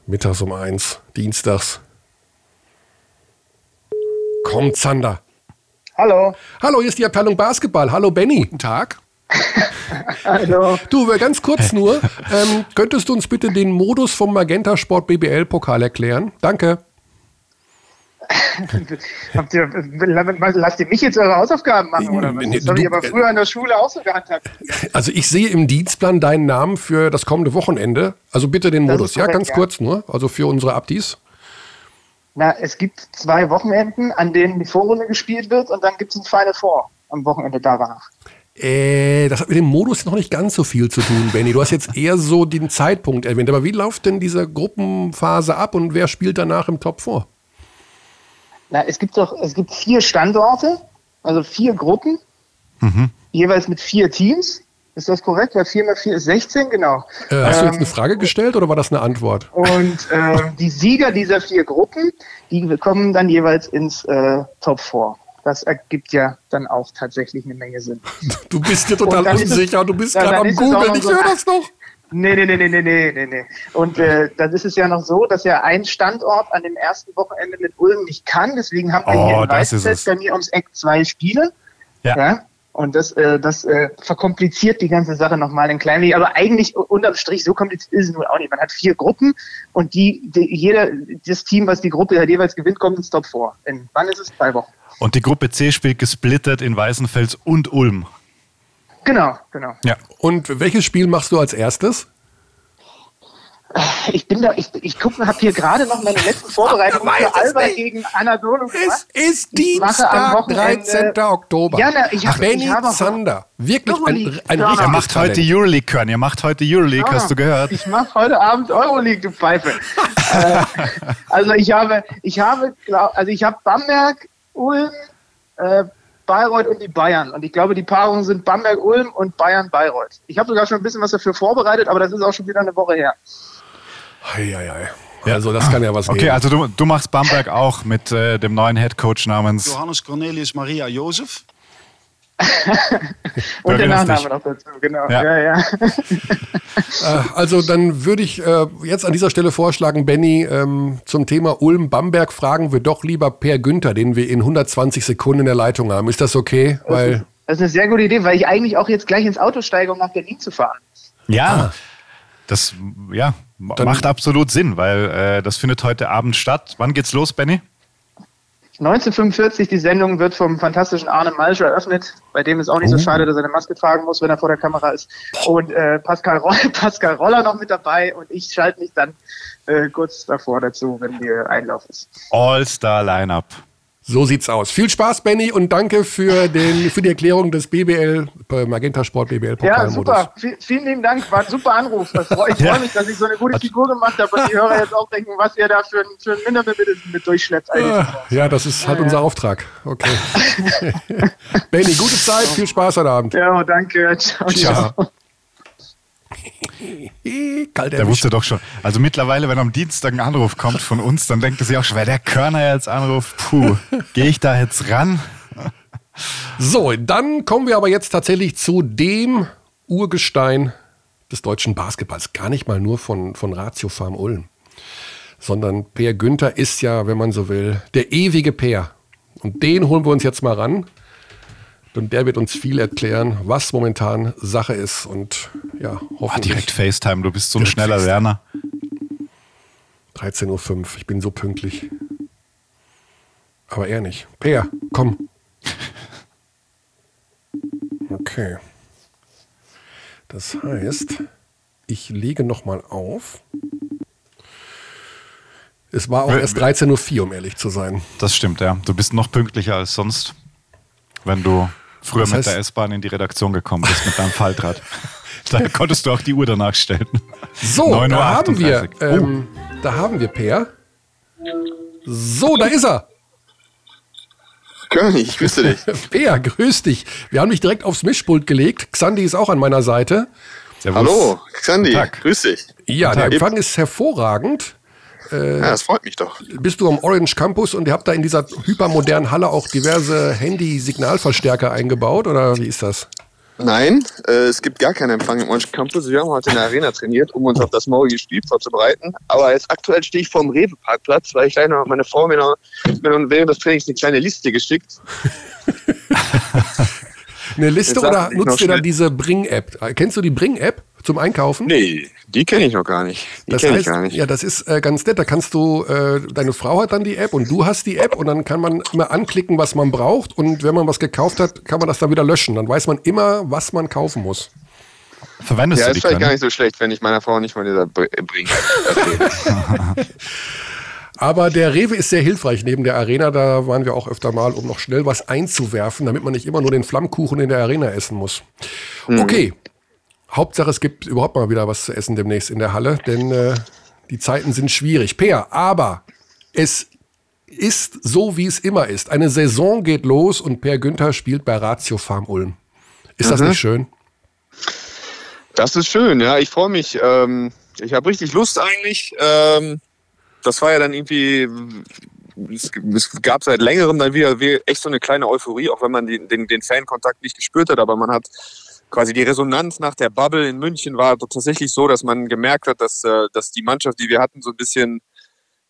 Mittags um eins, dienstags. Komm, Zander. Hallo. Hallo, hier ist die Abteilung Basketball. Hallo, Benny. Guten Tag. Hallo. Du, ganz kurz nur, ähm, könntest du uns bitte den Modus vom Magenta Sport BBL Pokal erklären? Danke. Habt ihr, lasst ihr mich jetzt eure Hausaufgaben machen oder was? Das habe ich aber früher in der Schule auch so gehandhabt. Also ich sehe im Dienstplan deinen Namen für das kommende Wochenende. Also bitte den Modus, korrekt, ja, ganz ja. kurz nur, also für unsere Abdis. Na, es gibt zwei Wochenenden, an denen die Vorrunde gespielt wird und dann gibt es ein Final Four am Wochenende danach. Äh, das hat mit dem Modus noch nicht ganz so viel zu tun, Benny. Du hast jetzt eher so den Zeitpunkt erwähnt. Aber wie läuft denn diese Gruppenphase ab und wer spielt danach im Top vor? Na, es gibt doch, es gibt vier Standorte, also vier Gruppen, mhm. jeweils mit vier Teams. Ist das korrekt? Weil 4 mal 4 ist 16, genau. Äh, hast ähm, du jetzt eine ähm, Frage gestellt oder war das eine Antwort? Und äh, die Sieger dieser vier Gruppen, die kommen dann jeweils ins äh, Top 4 das ergibt ja dann auch tatsächlich eine Menge Sinn. Du bist dir total unsicher, es, du bist gerade am Google, ich höre das doch. Nee, nee, nee, nee, nee, nee, nee. Und äh, dann ist es ja noch so, dass ja ein Standort an dem ersten Wochenende mit Ulm nicht kann. Deswegen haben wir oh, hier in Weißfeld bei mir ums Eck zwei Spiele. Ja. ja? Und das, äh, das äh, verkompliziert die ganze Sache nochmal ein klein wenig. Aber eigentlich unterm Strich, so kompliziert ist es nun auch nicht. Man hat vier Gruppen und die, die jeder, das Team, was die Gruppe halt jeweils gewinnt, kommt ins Top 4. In wann ist es? Zwei Wochen. Und die Gruppe C spielt gesplittet in Weißenfels und Ulm. Genau, genau. Ja. Und welches Spiel machst du als erstes? Ich bin da, ich, ich gucke, habe hier gerade noch meine letzten Vorbereitungen für Alba gegen Anadolu gemacht. Es ist Dienstag, 13. Oktober. Ja, na, ich hab, Benny ich hab Zander. Wirklich ein, ein ja. Er macht heute Euroleague, Körn. Ihr macht heute Euroleague, ja, hast du gehört? Ich mache heute Abend Euroleague, du Pfeife. äh, also ich habe, ich habe, also ich habe Bamberg, Ulm, äh, Bayreuth und die Bayern. Und ich glaube, die Paarungen sind Bamberg-Ulm und Bayern-Bayreuth. Ich habe sogar schon ein bisschen was dafür vorbereitet, aber das ist auch schon wieder eine Woche her. Eieiei. Ja. Also das kann ja was okay, geben. Okay, also du, du machst Bamberg auch mit äh, dem neuen Headcoach namens Johannes Cornelius Maria Josef. und der Nachname noch dazu, genau. Ja. Ja, ja. Äh, also dann würde ich äh, jetzt an dieser Stelle vorschlagen, Benny, ähm, zum Thema Ulm-Bamberg fragen wir doch lieber Per Günther, den wir in 120 Sekunden in der Leitung haben. Ist das okay? Das, weil ist, das ist eine sehr gute Idee, weil ich eigentlich auch jetzt gleich ins Auto steige, um nach Berlin zu fahren. Ja, ah. Das ja, macht absolut Sinn, weil äh, das findet heute Abend statt. Wann geht's los, Benny? 1945, die Sendung wird vom fantastischen Arne Malsch eröffnet. Bei dem ist auch nicht so oh. schade, dass er eine Maske tragen muss, wenn er vor der Kamera ist. Und äh, Pascal, Roll, Pascal Roller noch mit dabei und ich schalte mich dann äh, kurz davor dazu, wenn die Einlauf ist. All-Star Lineup. So sieht's aus. Viel Spaß, Benny, und danke für, den, für die Erklärung des BBL, äh, Magenta Sport BBL. Ja, super. V vielen lieben Dank. War ein super Anruf. Ich freue ja. mich, dass ich so eine gute Figur gemacht habe und die Hörer jetzt auch denken, was ihr da für ein, für ein Mindermittel mit durchschleppt. Ah, ja, das ist halt ja, unser Auftrag. Okay. Benny, gute Zeit. Viel Spaß heute Abend. Ja, danke. Ciao, ciao. ciao. Kalt der wusste doch schon. Also mittlerweile, wenn am Dienstag ein Anruf kommt von uns, dann denkt er sich auch schon, wer der Körner jetzt anruft, puh, gehe ich da jetzt ran? So, dann kommen wir aber jetzt tatsächlich zu dem Urgestein des deutschen Basketballs. Gar nicht mal nur von, von Ratio Farm Ulm, sondern Per Günther ist ja, wenn man so will, der ewige Per. Und den holen wir uns jetzt mal ran. Und der wird uns viel erklären, was momentan Sache ist. Und ja, hoffentlich. Ah, direkt FaceTime, du bist so ein schneller Lerner. 13.05 Uhr, ich bin so pünktlich. Aber er nicht. Peer, komm. Okay. Das heißt, ich lege nochmal auf. Es war auch erst 13.04 Uhr, um ehrlich zu sein. Das stimmt, ja. Du bist noch pünktlicher als sonst, wenn du früher das heißt, mit der S-Bahn in die Redaktion gekommen bist mit deinem Faltrad. da konntest du auch die Uhr danach stellen. So, da haben wir, ähm, oh. da haben wir Peer. So, da ist er. König, ich grüße dich. Peer, grüß dich. Wir haben dich direkt aufs Mischpult gelegt. Xandi ist auch an meiner Seite. Servus. Hallo, Xandi, grüß dich. Ja, der Empfang ist hervorragend. Äh, ja, das freut mich doch. Bist du am Orange Campus und ihr habt da in dieser hypermodernen Halle auch diverse Handy-Signalverstärker eingebaut oder wie ist das? Nein, äh, es gibt gar keinen Empfang im Orange Campus. Wir haben heute in der Arena trainiert, um uns auf das morgige Spiel vorzubereiten. Aber jetzt aktuell stehe ich vor dem Rewe-Parkplatz, weil ich noch, meine Frau mir noch, mir noch während des Trainings eine kleine Liste geschickt. eine Liste oder nutzt ihr dann diese Bring-App? Kennst du die Bring-App? Zum Einkaufen? Nee, die kenne ich noch gar nicht. Die das heißt, ich gar nicht. Ja, das ist äh, ganz nett. Da kannst du, äh, deine Frau hat dann die App und du hast die App und dann kann man immer anklicken, was man braucht. Und wenn man was gekauft hat, kann man das dann wieder löschen. Dann weiß man immer, was man kaufen muss. Verwendest ja, du die? Ja, ist vielleicht gar nicht so schlecht, wenn ich meiner Frau nicht mal dieser bringe. Aber der Rewe ist sehr hilfreich neben der Arena. Da waren wir auch öfter mal, um noch schnell was einzuwerfen, damit man nicht immer nur den Flammkuchen in der Arena essen muss. Mhm. Okay, Hauptsache, es gibt überhaupt mal wieder was zu essen demnächst in der Halle, denn äh, die Zeiten sind schwierig. Peer, aber es ist so, wie es immer ist. Eine Saison geht los und Per Günther spielt bei Ratio Farm Ulm. Ist mhm. das nicht schön? Das ist schön, ja. Ich freue mich. Ähm, ich habe richtig Lust eigentlich. Ähm, das war ja dann irgendwie es, es, gab seit längerem dann wieder echt so eine kleine Euphorie, auch wenn man den, den, den Fankontakt nicht gespürt hat, aber man hat quasi die Resonanz nach der Bubble in München war tatsächlich so, dass man gemerkt hat, dass, äh, dass die Mannschaft, die wir hatten, so ein bisschen,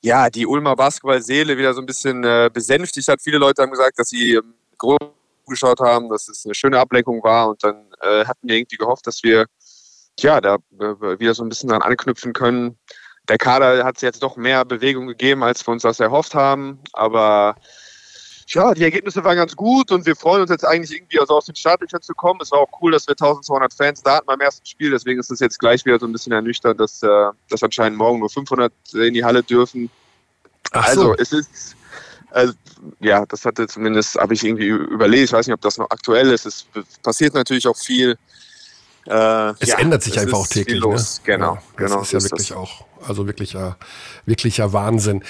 ja, die Ulmer Basketballseele wieder so ein bisschen äh, besänftigt hat. Viele Leute haben gesagt, dass sie ähm, groß geschaut haben, dass es eine schöne Ablenkung war und dann äh, hatten wir irgendwie gehofft, dass wir ja, da äh, wieder so ein bisschen dran anknüpfen können. Der Kader hat jetzt doch mehr Bewegung gegeben, als wir uns das erhofft haben, aber ja, die Ergebnisse waren ganz gut und wir freuen uns jetzt eigentlich irgendwie also aus den Startlöchern zu kommen. Es war auch cool, dass wir 1200 Fans da hatten beim ersten Spiel. Deswegen ist es jetzt gleich wieder so ein bisschen ernüchternd, dass, äh, dass anscheinend morgen nur 500 in die Halle dürfen. Ach so. Also es ist, also, ja, das hatte zumindest, habe ich irgendwie überlegt. Ich weiß nicht, ob das noch aktuell ist. Es passiert natürlich auch viel. Äh, es ja, ändert sich einfach auch täglich. Ne? Genau, ja, genau. Das ist ja ist wirklich das. auch, also wirklicher, wirklicher Wahnsinn.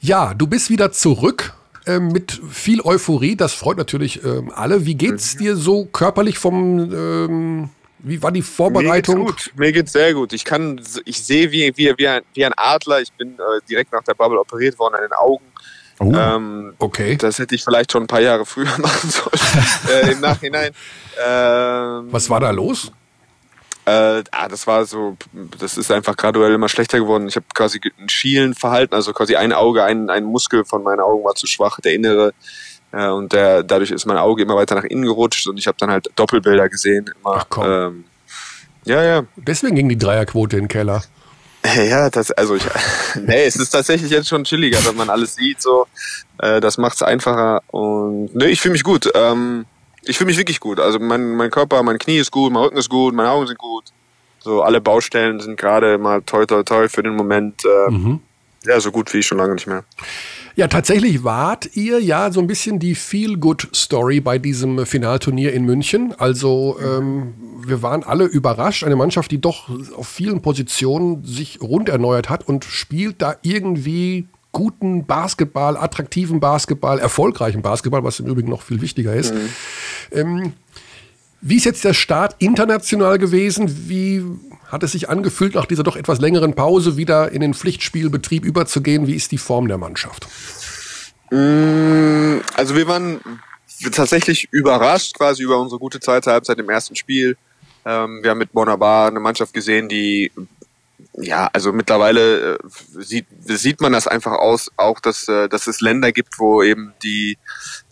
Ja, du bist wieder zurück ähm, mit viel Euphorie. Das freut natürlich ähm, alle. Wie geht's mhm. dir so körperlich vom ähm, wie war die Vorbereitung? Mir geht's gut. Mir geht's sehr gut. Ich kann, ich sehe wie, wie, wie, ein, wie ein Adler. Ich bin äh, direkt nach der Bubble operiert worden an den Augen. Oh, ähm, okay. Das hätte ich vielleicht schon ein paar Jahre früher machen sollen äh, im Nachhinein. Ähm, Was war da los? Äh, ah, das war so, das ist einfach graduell immer schlechter geworden. Ich habe quasi ein Schielenverhalten, also quasi ein Auge, ein, ein Muskel von meinen Augen war zu schwach, der innere. Äh, und der, dadurch ist mein Auge immer weiter nach innen gerutscht und ich habe dann halt Doppelbilder gesehen. Immer, Ach komm. Ähm, ja, ja. Deswegen ging die Dreierquote in den Keller. Ja, das, also ich, nee, es ist tatsächlich jetzt schon chilliger, wenn man alles sieht, so. Äh, das macht's einfacher und nee, ich fühle mich gut. Ähm, ich fühle mich wirklich gut. Also mein, mein Körper, mein Knie ist gut, mein Rücken ist gut, meine Augen sind gut. So alle Baustellen sind gerade mal toll, toll, toll für den Moment. Äh, mhm. Ja, so gut wie schon lange nicht mehr. Ja, tatsächlich wart ihr ja so ein bisschen die Feel-Good-Story bei diesem Finalturnier in München. Also ähm, wir waren alle überrascht. Eine Mannschaft, die doch auf vielen Positionen sich rund erneuert hat und spielt da irgendwie guten Basketball, attraktiven Basketball, erfolgreichen Basketball, was im Übrigen noch viel wichtiger ist. Mhm. Ähm, wie ist jetzt der Start international gewesen? Wie hat es sich angefühlt, nach dieser doch etwas längeren Pause wieder in den Pflichtspielbetrieb überzugehen? Wie ist die Form der Mannschaft? Mm, also wir waren tatsächlich überrascht quasi über unsere gute zweite Halbzeit im ersten Spiel. Ähm, wir haben mit Bonabar eine Mannschaft gesehen, die ja, also mittlerweile äh, sieht, sieht man das einfach aus, auch dass, äh, dass es Länder gibt, wo eben die,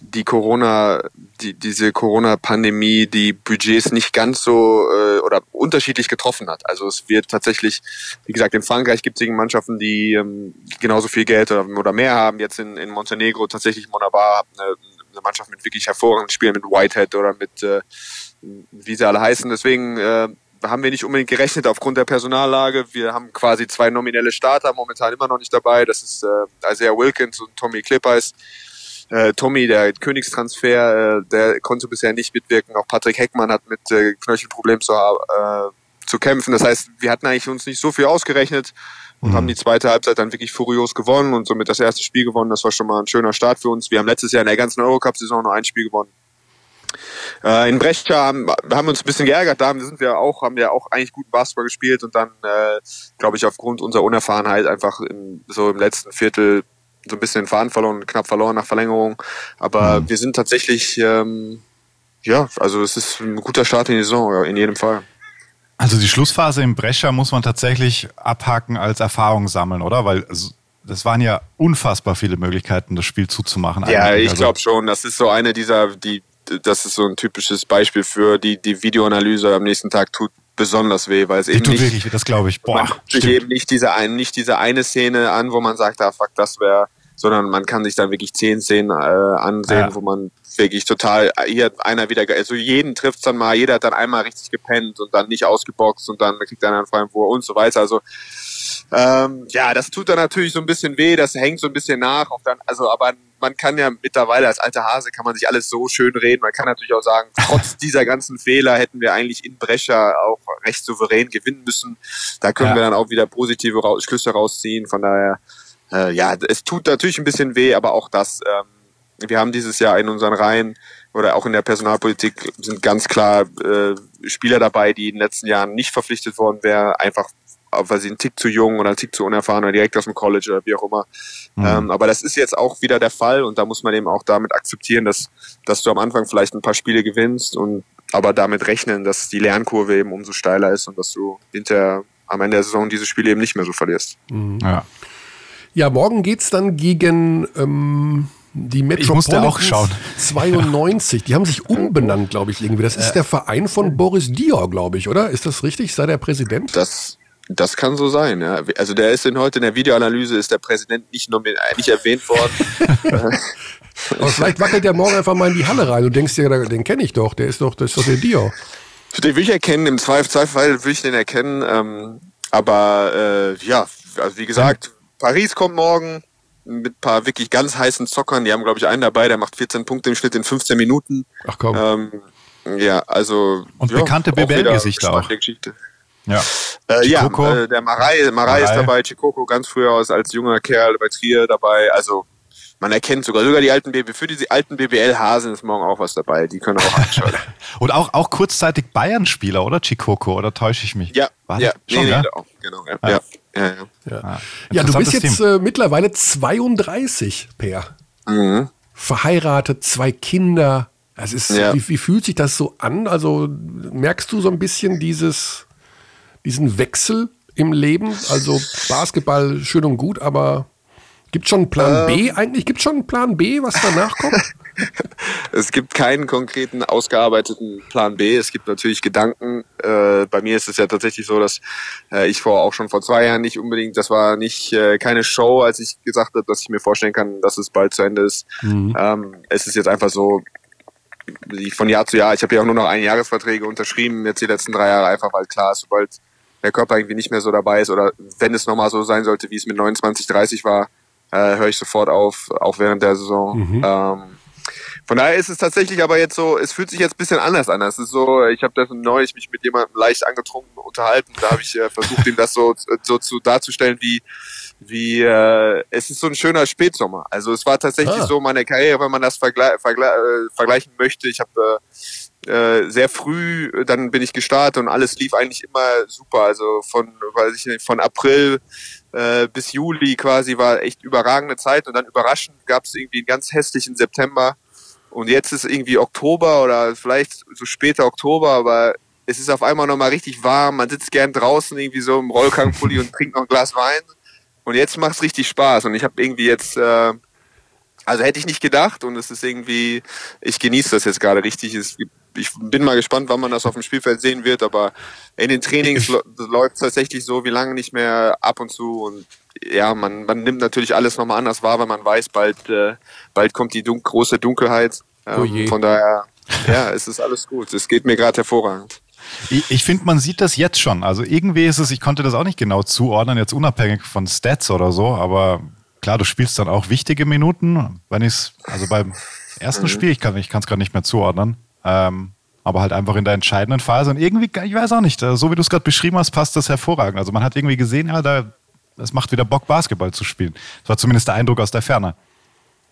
die Corona, die, diese Corona-Pandemie die Budgets nicht ganz so äh, oder unterschiedlich getroffen hat. Also es wird tatsächlich, wie gesagt, in Frankreich gibt es Mannschaften, die ähm, genauso viel Geld oder, mehr haben. Jetzt in, in Montenegro tatsächlich Monabar, eine, eine Mannschaft mit wirklich hervorragenden Spielen, mit Whitehead oder mit äh, wie sie alle heißen. Deswegen äh, haben wir nicht unbedingt gerechnet aufgrund der Personallage. Wir haben quasi zwei nominelle Starter momentan immer noch nicht dabei. Das ist äh, Isaiah Wilkins und Tommy Klippers. Äh, Tommy, der Königstransfer, äh, der konnte bisher nicht mitwirken. Auch Patrick Heckmann hat mit äh, Knöchelproblemen zu, äh, zu kämpfen. Das heißt, wir hatten eigentlich uns nicht so viel ausgerechnet und mhm. haben die zweite Halbzeit dann wirklich furios gewonnen und somit das erste Spiel gewonnen. Das war schon mal ein schöner Start für uns. Wir haben letztes Jahr in der ganzen Eurocup-Saison nur ein Spiel gewonnen. Äh, in Brescia haben, haben wir uns ein bisschen geärgert, da sind wir auch, haben wir auch eigentlich guten Basketball gespielt und dann, äh, glaube ich, aufgrund unserer Unerfahrenheit einfach in, so im letzten Viertel so ein bisschen den Faden verloren, knapp verloren nach Verlängerung. Aber mhm. wir sind tatsächlich, ähm, ja, also es ist ein guter Start in die Saison, in jedem Fall. Also die Schlussphase im Brescia muss man tatsächlich abhaken als Erfahrung sammeln, oder? Weil das waren ja unfassbar viele Möglichkeiten, das Spiel zuzumachen. Ja, ich also glaube schon. Das ist so eine dieser, die, das ist so ein typisches Beispiel für die, die Videoanalyse am nächsten Tag tut besonders weh, weil es die eben tut nicht, wirklich, das glaube ich. Boah, man sich eben nicht diese, ein, nicht diese eine Szene an, wo man sagt, ah fuck, das wäre, sondern man kann sich dann wirklich zehn Szenen äh, ansehen, ja. wo man wirklich total, hier einer wieder, also jeden trifft's dann mal, jeder hat dann einmal richtig gepennt und dann nicht ausgeboxt und dann kriegt einer einen freien Wurf und so weiter. Also ähm, ja, das tut dann natürlich so ein bisschen weh, das hängt so ein bisschen nach. Dann, also, aber man kann ja mittlerweile als alter Hase kann man sich alles so schön reden. Man kann natürlich auch sagen, trotz dieser ganzen Fehler hätten wir eigentlich in Brescia auch recht souverän gewinnen müssen. Da können ja. wir dann auch wieder positive Schlüsse rausziehen. Von daher, äh, ja, es tut natürlich ein bisschen weh, aber auch das. Ähm, wir haben dieses Jahr in unseren Reihen oder auch in der Personalpolitik sind ganz klar äh, Spieler dabei, die in den letzten Jahren nicht verpflichtet worden wären, einfach weil sie einen Tick zu jung oder einen Tick zu unerfahren oder direkt aus dem College oder wie auch immer. Mhm. Ähm, aber das ist jetzt auch wieder der Fall und da muss man eben auch damit akzeptieren, dass, dass du am Anfang vielleicht ein paar Spiele gewinnst und aber damit rechnen, dass die Lernkurve eben umso steiler ist und dass du hinter am Ende der Saison diese Spiele eben nicht mehr so verlierst. Mhm. Ja. Ja, morgen geht's dann gegen ähm, die Metropolitans auch schauen. 92. Die haben sich umbenannt, glaube ich, irgendwie. Das ist der Verein von Boris Dior, glaube ich, oder? Ist das richtig? Sei der Präsident? Das das kann so sein, ja. Also der ist in heute in der Videoanalyse ist der Präsident nicht, nomin nicht erwähnt worden. Aber vielleicht wackelt der morgen einfach mal in die Halle rein. Du denkst dir, den kenne ich doch, der ist doch, das ist doch der Dio. Den will ich erkennen, im Zweifel will ich den erkennen. Ähm, aber äh, ja, also wie gesagt, Paris kommt morgen mit ein paar wirklich ganz heißen Zockern. Die haben, glaube ich, einen dabei, der macht 14 Punkte im Schnitt in 15 Minuten. Ach komm. Ähm, ja, also. Und ja, bekannte BBL-Gesichter auch. Geschichte. Ja, äh, ja äh, der Marai, Marai ist dabei, Chikoko ganz früher aus als junger Kerl bei Trier dabei. Also man erkennt sogar sogar die alten BBL, für diese alten BBL-Hasen ist morgen auch was dabei. Die können auch anschauen. Und auch, auch kurzzeitig Bayern-Spieler, oder Chikoko? Oder täusche ich mich? Ja, War ja, schon, nee? Nee, genau, ja. ja. Ja, ja. ja. Ah, ja du bist jetzt äh, mittlerweile 32, Per. Mhm. Verheiratet, zwei Kinder. Das ist, ja. wie, wie fühlt sich das so an? Also merkst du so ein bisschen dieses diesen Wechsel im Leben? Also Basketball schön und gut, aber gibt schon einen Plan ähm, B eigentlich? Gibt schon einen Plan B, was danach kommt? es gibt keinen konkreten ausgearbeiteten Plan B. Es gibt natürlich Gedanken. Äh, bei mir ist es ja tatsächlich so, dass äh, ich vor auch schon vor zwei Jahren nicht unbedingt, das war nicht äh, keine Show, als ich gesagt habe, dass ich mir vorstellen kann, dass es bald zu Ende ist. Mhm. Ähm, es ist jetzt einfach so, von Jahr zu Jahr. Ich habe ja auch nur noch ein Jahresverträge unterschrieben, jetzt die letzten drei Jahre einfach, weil klar ist, sobald der Körper irgendwie nicht mehr so dabei ist oder wenn es nochmal so sein sollte, wie es mit 29, 30 war, äh, höre ich sofort auf, auch während der Saison. Mhm. Ähm, von daher ist es tatsächlich aber jetzt so, es fühlt sich jetzt ein bisschen anders an. Es ist so, ich habe das neulich mich mit jemandem leicht angetrunken unterhalten. Da habe ich äh, versucht, ihm das so, so zu darzustellen, wie wie äh, es ist so ein schöner Spätsommer. Also es war tatsächlich ah. so meine Karriere, wenn man das vergle vergle äh, vergleichen möchte. Ich habe äh, äh, sehr früh, dann bin ich gestartet und alles lief eigentlich immer super. Also von, weiß ich nicht, von April äh, bis Juli quasi war echt überragende Zeit und dann überraschend gab es irgendwie einen ganz hässlichen September und jetzt ist irgendwie Oktober oder vielleicht so später Oktober, aber es ist auf einmal nochmal richtig warm. Man sitzt gern draußen irgendwie so im Rollkragenpulli und trinkt noch ein Glas Wein. Und jetzt macht es richtig Spaß. Und ich habe irgendwie jetzt, äh, also hätte ich nicht gedacht. Und es ist irgendwie, ich genieße das jetzt gerade richtig. Es, ich bin mal gespannt, wann man das auf dem Spielfeld sehen wird. Aber in den Trainings läuft es tatsächlich so wie lange nicht mehr ab und zu. Und ja, man, man nimmt natürlich alles nochmal anders wahr, weil man weiß, bald, äh, bald kommt die dun große Dunkelheit. Ähm, oh von daher, ja, es ist alles gut. Es geht mir gerade hervorragend. Ich, ich finde, man sieht das jetzt schon. Also irgendwie ist es, ich konnte das auch nicht genau zuordnen, jetzt unabhängig von Stats oder so, aber klar, du spielst dann auch wichtige Minuten. Wenn ich es, also beim ersten mhm. Spiel, ich kann es gerade nicht mehr zuordnen, ähm, aber halt einfach in der entscheidenden Phase. Und irgendwie, ich weiß auch nicht, äh, so wie du es gerade beschrieben hast, passt das hervorragend. Also man hat irgendwie gesehen, ja, da, es macht wieder Bock, Basketball zu spielen. Das war zumindest der Eindruck aus der Ferne.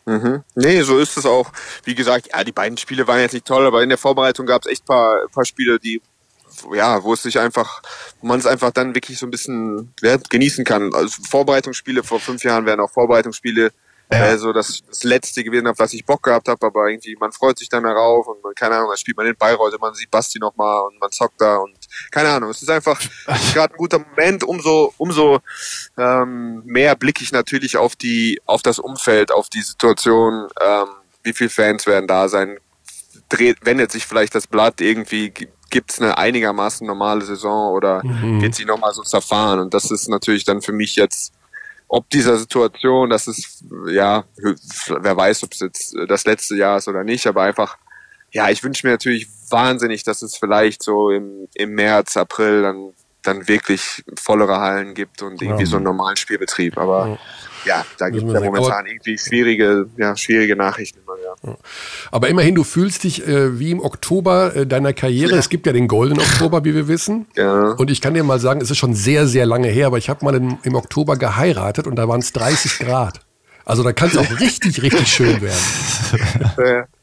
Mhm. Nee, so ist es auch. Wie gesagt, ja, die beiden Spiele waren jetzt nicht toll, aber in der Vorbereitung gab es echt paar, paar Spiele, die, ja, wo es sich einfach, wo man es einfach dann wirklich so ein bisschen ja, genießen kann. Also Vorbereitungsspiele vor fünf Jahren wären auch Vorbereitungsspiele ja. äh, so das, das letzte gewesen, auf was ich Bock gehabt habe, aber irgendwie man freut sich dann darauf und man, keine Ahnung, dann spielt man in Bayreuth und man sieht Basti nochmal und man zockt da und keine Ahnung, es ist einfach gerade ein guter Moment, umso, umso ähm, mehr blicke ich natürlich auf die, auf das Umfeld, auf die Situation, ähm, wie viele Fans werden da sein, dreht, wendet sich vielleicht das Blatt irgendwie, gibt es eine einigermaßen normale Saison oder mhm. wird sie nochmal so zerfahren? Und das ist natürlich dann für mich jetzt, ob dieser Situation, das ist, ja, wer weiß, ob es jetzt das letzte Jahr ist oder nicht, aber einfach, ja, ich wünsche mir natürlich wahnsinnig, dass es vielleicht so im, im März, April dann, dann wirklich vollere Hallen gibt und irgendwie ja. so einen normalen Spielbetrieb. Aber ja ja, da gibt es ja momentan irgendwie schwierige, ja, schwierige Nachrichten. Immer, ja. Aber immerhin, du fühlst dich äh, wie im Oktober äh, deiner Karriere. Ja. Es gibt ja den goldenen Oktober, wie wir wissen. Ja. Und ich kann dir mal sagen, es ist schon sehr, sehr lange her, aber ich habe mal im, im Oktober geheiratet und da waren es 30 Grad. Also da kann es auch richtig, richtig schön werden.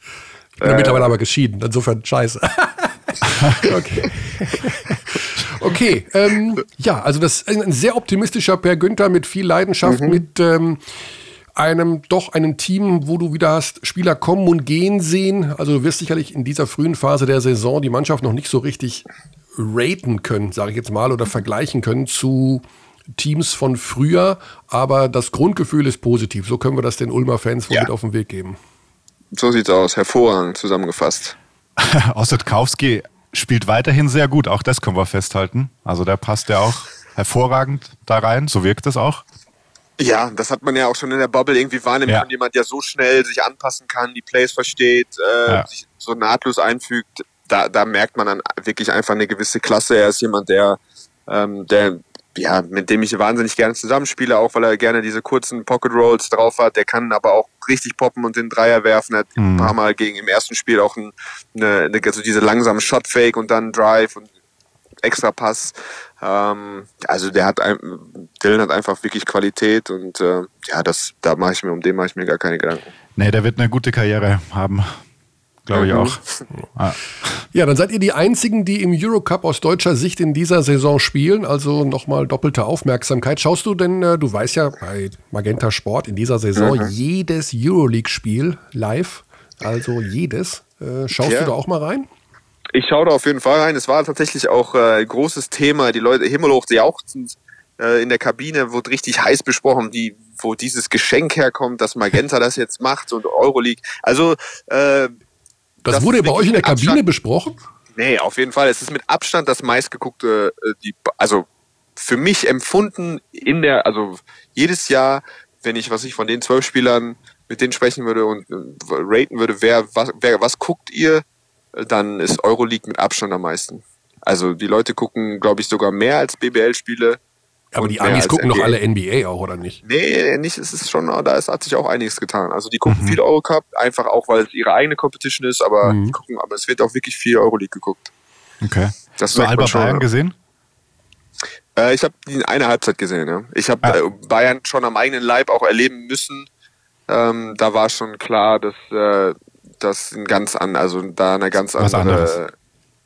Ich bin äh, mittlerweile aber geschieden, insofern scheiße. okay. Okay, ähm, ja, also das ist ein sehr optimistischer Per Günther mit viel Leidenschaft, mhm. mit ähm, einem doch einem Team, wo du wieder hast Spieler kommen und gehen sehen. Also du wirst sicherlich in dieser frühen Phase der Saison die Mannschaft noch nicht so richtig raten können, sage ich jetzt mal, oder vergleichen können zu Teams von früher, aber das Grundgefühl ist positiv. So können wir das den Ulmer Fans wohl ja. mit auf den Weg geben. So sieht's aus, hervorragend zusammengefasst. Ossetkowski spielt weiterhin sehr gut, auch das können wir festhalten. Also der passt ja auch hervorragend da rein, so wirkt es auch. Ja, das hat man ja auch schon in der Bubble irgendwie wahrnehmen ja. jemand, der so schnell sich anpassen kann, die Plays versteht, äh, ja. sich so nahtlos einfügt. Da, da merkt man dann wirklich einfach eine gewisse Klasse. Er ist jemand, der, ähm, der ja, mit dem ich wahnsinnig gerne zusammenspiele, auch weil er gerne diese kurzen Pocket Rolls drauf hat. Der kann aber auch richtig poppen und den Dreier werfen. Er hat mhm. ein paar Mal gegen im ersten Spiel auch eine, eine, also diese langsamen Shot Fake und dann Drive und extra Pass. Ähm, also der hat ein, Dylan hat einfach wirklich Qualität und äh, ja, das da mache ich mir um den mache ich mir gar keine Gedanken. Nee, der wird eine gute Karriere haben. Glaube ich auch. Ah. Ja, dann seid ihr die Einzigen, die im Eurocup aus deutscher Sicht in dieser Saison spielen. Also nochmal doppelte Aufmerksamkeit. Schaust du denn, äh, du weißt ja bei Magenta Sport in dieser Saison mhm. jedes Euroleague-Spiel live. Also jedes. Äh, schaust ja. du da auch mal rein? Ich schaue da auf jeden Fall rein. Es war tatsächlich auch äh, ein großes Thema. Die Leute himmelhoch jauchzend äh, in der Kabine wurde richtig heiß besprochen, die, wo dieses Geschenk herkommt, dass Magenta das jetzt macht und Euroleague. Also äh, das, das wurde bei euch in der Kabine Abstand, besprochen? Nee, auf jeden Fall. Es ist mit Abstand das meistgeguckte, äh, die, also für mich empfunden in der, also jedes Jahr, wenn ich, was ich von den zwölf Spielern mit denen sprechen würde und äh, raten würde, wer was, wer, was guckt ihr, dann ist Euroleague mit Abstand am meisten. Also die Leute gucken, glaube ich, sogar mehr als BBL-Spiele. Aber die Amis gucken doch alle NBA auch, oder nicht? Nee, nicht. Es ist schon, da ist, hat sich auch einiges getan. Also die gucken mhm. viel Eurocup, einfach auch, weil es ihre eigene Competition ist, aber mhm. gucken, aber es wird auch wirklich viel Euroleague geguckt. Okay. Das Hast du Alba Bayern gesehen? Äh, ich habe eine Halbzeit gesehen, ja. Ich habe ah. äh, Bayern schon am eigenen Leib auch erleben müssen. Ähm, da war schon klar, dass äh, das ein ganz an, also da eine ganz andere,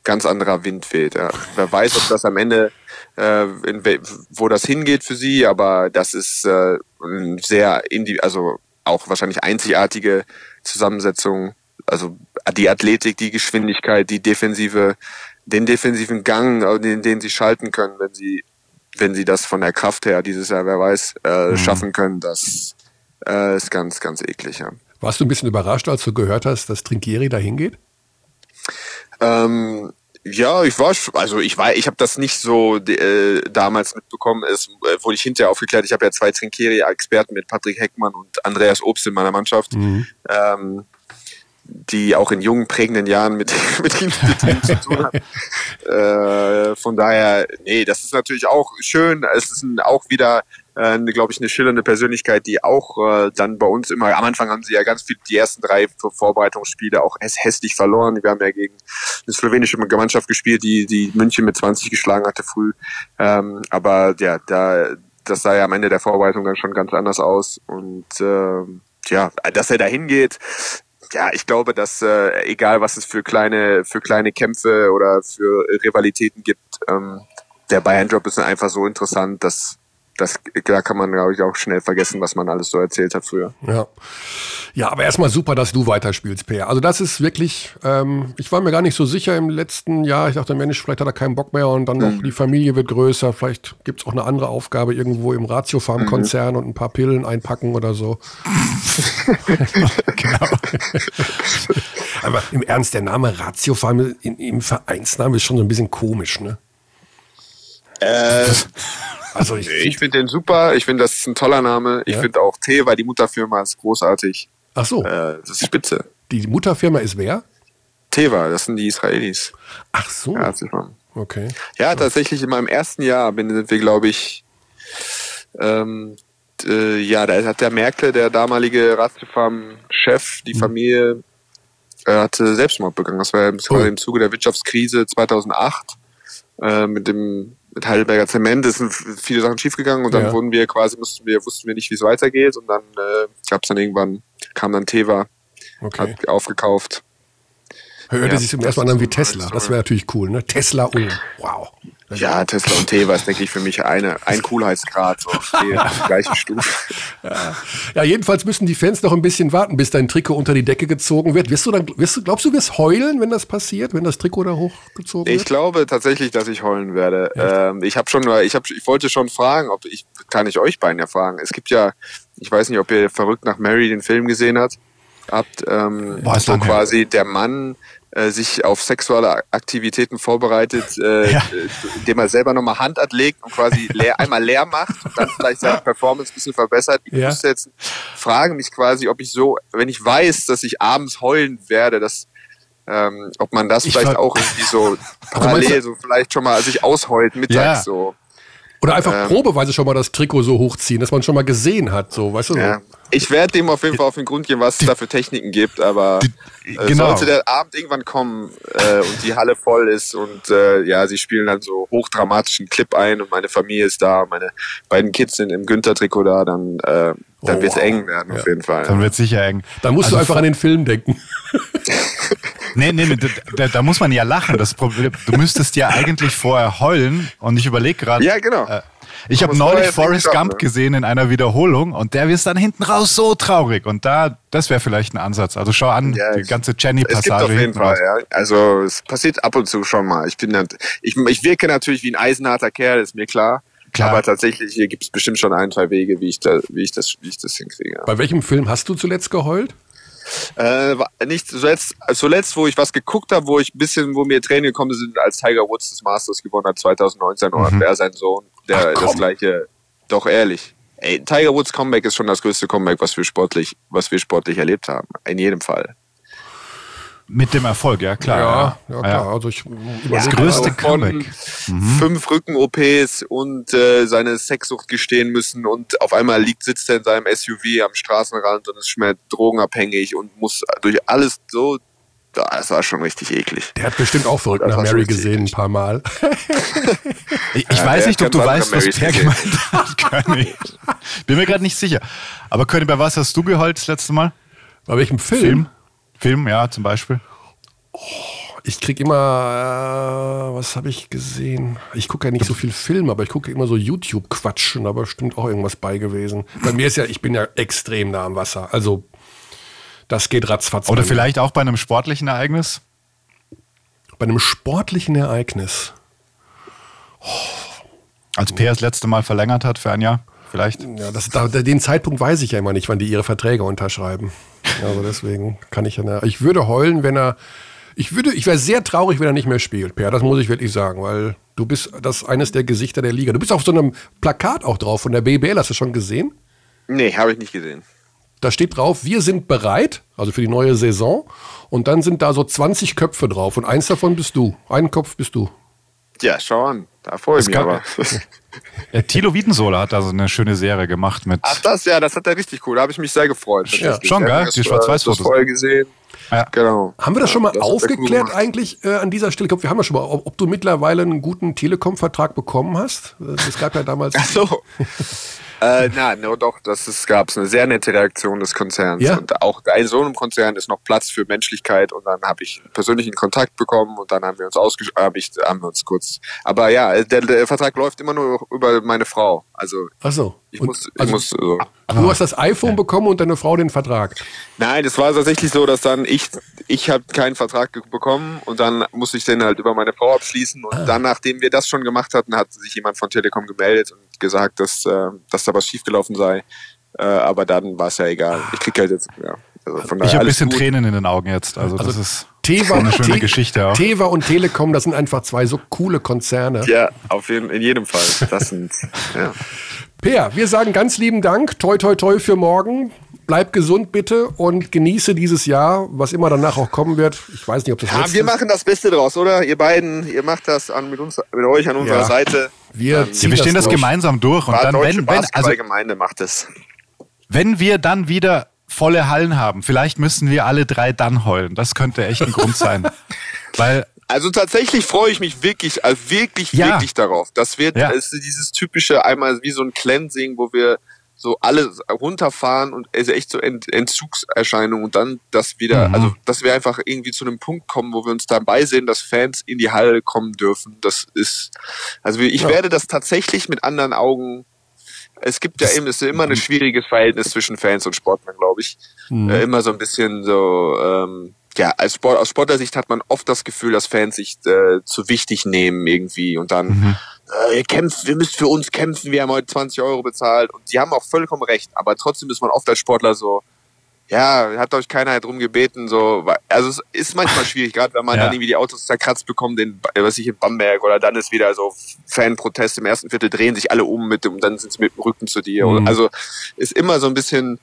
ganz anderer Wind weht. Ja. Wer weiß, ob das am Ende äh, in, wo das hingeht für sie, aber das ist äh, ein sehr, also auch wahrscheinlich einzigartige Zusammensetzung. Also die Athletik, die Geschwindigkeit, die defensive, den defensiven Gang, äh, den, den sie schalten können, wenn sie, wenn sie das von der Kraft her dieses Jahr, wer weiß, äh, mhm. schaffen können, das äh, ist ganz, ganz eklig. Ja. Warst du ein bisschen überrascht, als du gehört hast, dass Trinkieri da hingeht? Ähm, ja, ich war, also ich war, ich habe das nicht so äh, damals mitbekommen. Es äh, wurde ich hinterher aufgeklärt. Ich habe ja zwei Trinkieri-Experten mit Patrick Heckmann und Andreas Obst in meiner Mannschaft. Mhm. Ähm, die auch in jungen, prägenden Jahren mit, mit ihm, zu tun hat. Äh, von daher, nee, das ist natürlich auch schön. Es ist ein, auch wieder, äh, glaube ich, eine schillernde Persönlichkeit, die auch äh, dann bei uns immer, am Anfang haben sie ja ganz viel, die ersten drei Vorbereitungsspiele auch hässlich verloren. Wir haben ja gegen eine slowenische Gemeinschaft gespielt, die, die München mit 20 geschlagen hatte früh. Ähm, aber ja, da, das sah ja am Ende der Vorbereitung dann schon ganz anders aus. Und äh, ja, dass er da hingeht, ja, ich glaube, dass äh, egal was es für kleine, für kleine Kämpfe oder für Rivalitäten gibt, ähm, der Bayern-Job ist einfach so interessant, dass das, da kann man, glaube ich, auch schnell vergessen, was man alles so erzählt hat früher. Ja, ja aber erstmal super, dass du weiterspielst, Per. Also das ist wirklich, ähm, ich war mir gar nicht so sicher im letzten Jahr. Ich dachte, Mensch, vielleicht hat er keinen Bock mehr und dann noch mhm. die Familie wird größer. Vielleicht gibt es auch eine andere Aufgabe irgendwo im Ratiofarm-Konzern mhm. und ein paar Pillen einpacken oder so. genau. aber im Ernst, der Name Ratiofarm im Vereinsnamen ist schon so ein bisschen komisch, ne? Äh, also ich, ich finde den super. Ich finde, das ist ein toller Name. Ich ja? finde auch T, weil die Mutterfirma ist großartig. Ach so. Äh, das ist spitze. Die Mutterfirma ist wer? Teva, das sind die Israelis. Ach so. Ja, okay. Ja, tatsächlich in meinem ersten Jahr sind wir, glaube ich, ähm, äh, ja, da hat der Merkel, der damalige Ratiofarm-Chef, die mhm. Familie, äh, hatte Selbstmord begangen. Das war im, oh. im Zuge der Wirtschaftskrise 2008 äh, mit dem mit Heidelberger Zement es sind viele Sachen schiefgegangen und dann ja. wurden wir quasi, mussten wir, wussten wir nicht, wie es weitergeht und dann äh, gab es dann irgendwann, kam dann Teva, okay. hat aufgekauft. Hörte ja, sich zum ersten Mal an wie Tesla. Das wäre natürlich cool, ne? Tesla Ulm. Wow. Ja, Tesla und Teva ist, denke ich, für mich eine, ein Coolheitsgrad, so die gleiche Stufe. Ja. ja. jedenfalls müssen die Fans noch ein bisschen warten, bis dein Trikot unter die Decke gezogen wird. Wirst du dann, wirst du, glaubst du, wirst heulen, wenn das passiert, wenn das Trikot da hochgezogen wird? Ich glaube tatsächlich, dass ich heulen werde. Ähm, ich habe schon, ich habe, ich wollte schon fragen, ob ich, kann ich euch beiden ja fragen. Es gibt ja, ich weiß nicht, ob ihr verrückt nach Mary den Film gesehen habt, habt, ähm, Boah, wo quasi der Mann äh, sich auf sexuelle Aktivitäten vorbereitet, äh, ja. indem er selber nochmal Hand anlegt und quasi leer, einmal leer macht und dann vielleicht seine Performance ein bisschen verbessert. Ich ja. muss jetzt fragen mich quasi, ob ich so, wenn ich weiß, dass ich abends heulen werde, dass ähm, ob man das ich vielleicht auch irgendwie so parallel so vielleicht schon mal sich ausheult mittags ja. so. Oder einfach ähm, probeweise schon mal das Trikot so hochziehen, dass man schon mal gesehen hat, so, weißt du? Ja. Ich werde dem auf jeden Fall auf den Grund gehen, was es da für Techniken gibt, aber die, äh, genau. sollte der Abend irgendwann kommen äh, und die Halle voll ist und äh, ja, sie spielen dann so hochdramatischen Clip ein und meine Familie ist da, meine beiden Kids sind im Günther-Trikot da, dann, äh, dann oh, wird es eng werden, ja. auf jeden Fall. Dann wird es sicher eng. Dann musst also du einfach an den Film denken. nee, nee, nee da, da, muss man ja lachen. Das Problem, du müsstest ja eigentlich vorher heulen und ich überlege gerade. Ja, genau. Äh, ich habe neulich Forrest Gump gesehen in einer Wiederholung und der wird dann hinten raus so traurig. Und da, das wäre vielleicht ein Ansatz. Also schau an, ja, die ganze Jenny-Passage. Auf jeden Fall, ja. Also es passiert ab und zu schon mal. Ich bin ich, ich wirke natürlich wie ein eisenharter Kerl, ist mir klar. Klar. Aber tatsächlich, hier gibt es bestimmt schon ein, zwei Wege, wie ich, da, wie ich, das, wie ich das hinkriege. Bei welchem Film hast du zuletzt geheult? Äh, nicht zuletzt, zuletzt, wo ich was geguckt habe, wo ich ein bisschen, wo mir Tränen gekommen sind, als Tiger Woods das Masters gewonnen hat 2019 mhm. oder wer sein Sohn, der Ach, das gleiche, doch ehrlich. Ey, Tiger Woods Comeback ist schon das größte Comeback, was wir sportlich, was wir sportlich erlebt haben. In jedem Fall. Mit dem Erfolg, ja klar. Ja, ja klar. Also ich das größte Comeback. Mhm. Fünf Rücken-OPs und äh, seine Sexsucht gestehen müssen und auf einmal liegt, sitzt er in seinem SUV am Straßenrand und ist mehr drogenabhängig und muss durch alles so das war schon richtig eklig. Der hat bestimmt auch verrückt nach Mary gesehen, eklig. ein paar Mal. ich, ich ja, weiß nicht, ob du weißt, was Per gemeint hat, König. Bin mir gerade nicht sicher. Aber König, bei was hast du geheult das letzte Mal? Bei welchem Film? Film, Film ja, zum Beispiel. Oh, ich krieg immer, äh, was habe ich gesehen? Ich gucke ja nicht so viel Film, aber ich gucke immer so YouTube-Quatsch und da bestimmt auch irgendwas bei gewesen. Bei mir ist ja, ich bin ja extrem nah am Wasser. Also das geht ratzfatz. Oder vielleicht auch bei einem sportlichen Ereignis? Bei einem sportlichen Ereignis. Oh. Als Per das letzte Mal verlängert hat für ein Jahr, vielleicht? Ja, das, da, den Zeitpunkt weiß ich ja immer nicht, wann die ihre Verträge unterschreiben. Also deswegen kann ich ja. Ich würde heulen, wenn er. Ich würde, ich wäre sehr traurig, wenn er nicht mehr spielt, Per. Das muss ich wirklich sagen, weil du bist das eines der Gesichter der Liga. Du bist auf so einem Plakat auch drauf von der BBL. Hast du schon gesehen? Nee, habe ich nicht gesehen. Da steht drauf, wir sind bereit, also für die neue Saison. Und dann sind da so 20 Köpfe drauf. Und eins davon bist du. Einen Kopf bist du. Ja, schau an. Da freue ich mich aber. Ja, Thilo Wiedensohler hat da so eine schöne Serie gemacht mit. Ach, das, ja, das hat er richtig cool. Da habe ich mich sehr gefreut. Ja, schon geil, die Schwarz-Weiß-Fotos. Vorher gesehen. Ja. Genau. Haben wir das schon mal das aufgeklärt cool eigentlich äh, an dieser Stelle? Ich glaube, wir haben ja schon mal, ob, ob du mittlerweile einen guten Telekom-Vertrag bekommen hast. Es gab ja damals. Ach so. Äh, nein, no, doch, das gab es eine sehr nette Reaktion des Konzerns. Ja? Und auch in so einem Konzern ist noch Platz für Menschlichkeit und dann habe ich persönlichen Kontakt bekommen und dann haben wir uns ausgesch hab ich, haben wir uns kurz. Aber ja, der, der, Vertrag läuft immer nur über meine Frau. Also Ach so. Ich und, muss, ich also, muss so. Du hast das iPhone ja. bekommen und deine Frau den Vertrag. Nein, es war tatsächlich so, dass dann ich, ich habe keinen Vertrag bekommen und dann musste ich den halt über meine Frau abschließen und ah. dann, nachdem wir das schon gemacht hatten, hat sich jemand von Telekom gemeldet und gesagt, dass, äh, dass da was schiefgelaufen sei. Äh, aber dann war es ja egal. Ich krieg halt jetzt, ja. Also ich habe ein bisschen gut. Tränen in den Augen jetzt. Also, also das ist Teva, eine schöne Te Geschichte auch. Teva und Telekom, das sind einfach zwei so coole Konzerne. Ja, auf jeden, in jedem Fall. Das sind, ja. Per, wir sagen ganz lieben Dank. Toi, toi, toi für morgen. Bleib gesund bitte und genieße dieses Jahr, was immer danach auch kommen wird. Ich weiß nicht, ob das ja, wir machen das Beste draus, oder? Ihr beiden, ihr macht das an, mit uns, mit euch an unserer ja. Seite. Wir, ähm, wir stehen das, das gemeinsam durch und dann wenn, wenn also Gemeinde macht es. Wenn wir dann wieder volle Hallen haben, vielleicht müssen wir alle drei dann heulen. Das könnte echt ein Grund sein, weil also tatsächlich freue ich mich wirklich, also wirklich, ja. wirklich darauf. Das wird ja. ist dieses typische einmal wie so ein Cleansing, wo wir so alle runterfahren und es ist echt so Ent Entzugserscheinung und dann das wieder, mhm. also dass wir einfach irgendwie zu einem Punkt kommen, wo wir uns dabei sehen, dass Fans in die Halle kommen dürfen. Das ist, also ich ja. werde das tatsächlich mit anderen Augen. Es gibt ja eben, es ist immer ein schwieriges Verhältnis zwischen Fans und Sportlern, glaube ich. Mhm. Äh, immer so ein bisschen so. Ähm, ja, als Sport, aus Sportlersicht hat man oft das Gefühl, dass Fans sich äh, zu wichtig nehmen irgendwie und dann mhm. äh, ihr kämpft, wir müsst für uns kämpfen, wir haben heute 20 Euro bezahlt und die haben auch vollkommen recht, aber trotzdem ist man oft als Sportler so, ja, hat euch keiner drum gebeten, so, also es ist manchmal schwierig, gerade wenn man ja. dann irgendwie die Autos zerkratzt bekommt, in, was ich in Bamberg oder dann ist wieder so Fanprotest im ersten Viertel, drehen sich alle um mit dem, und dann sind sie mit dem Rücken zu dir. Mhm. Also ist immer so ein bisschen,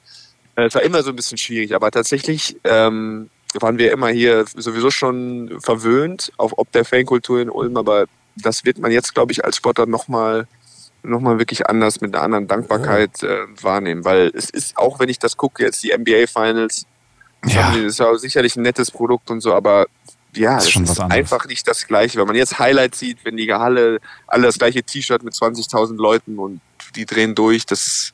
äh, es war immer so ein bisschen schwierig, aber tatsächlich ähm, waren wir immer hier sowieso schon verwöhnt, auf ob der Fankultur in Ulm, aber das wird man jetzt, glaube ich, als Sportler nochmal noch mal wirklich anders mit einer anderen Dankbarkeit äh, wahrnehmen, weil es ist, auch wenn ich das gucke, jetzt die NBA Finals, ja. das ist ja sicherlich ein nettes Produkt und so, aber ja, das ist, es ist einfach nicht das Gleiche. Wenn man jetzt Highlights sieht, wenn die Halle alle das gleiche T-Shirt mit 20.000 Leuten und die drehen durch, das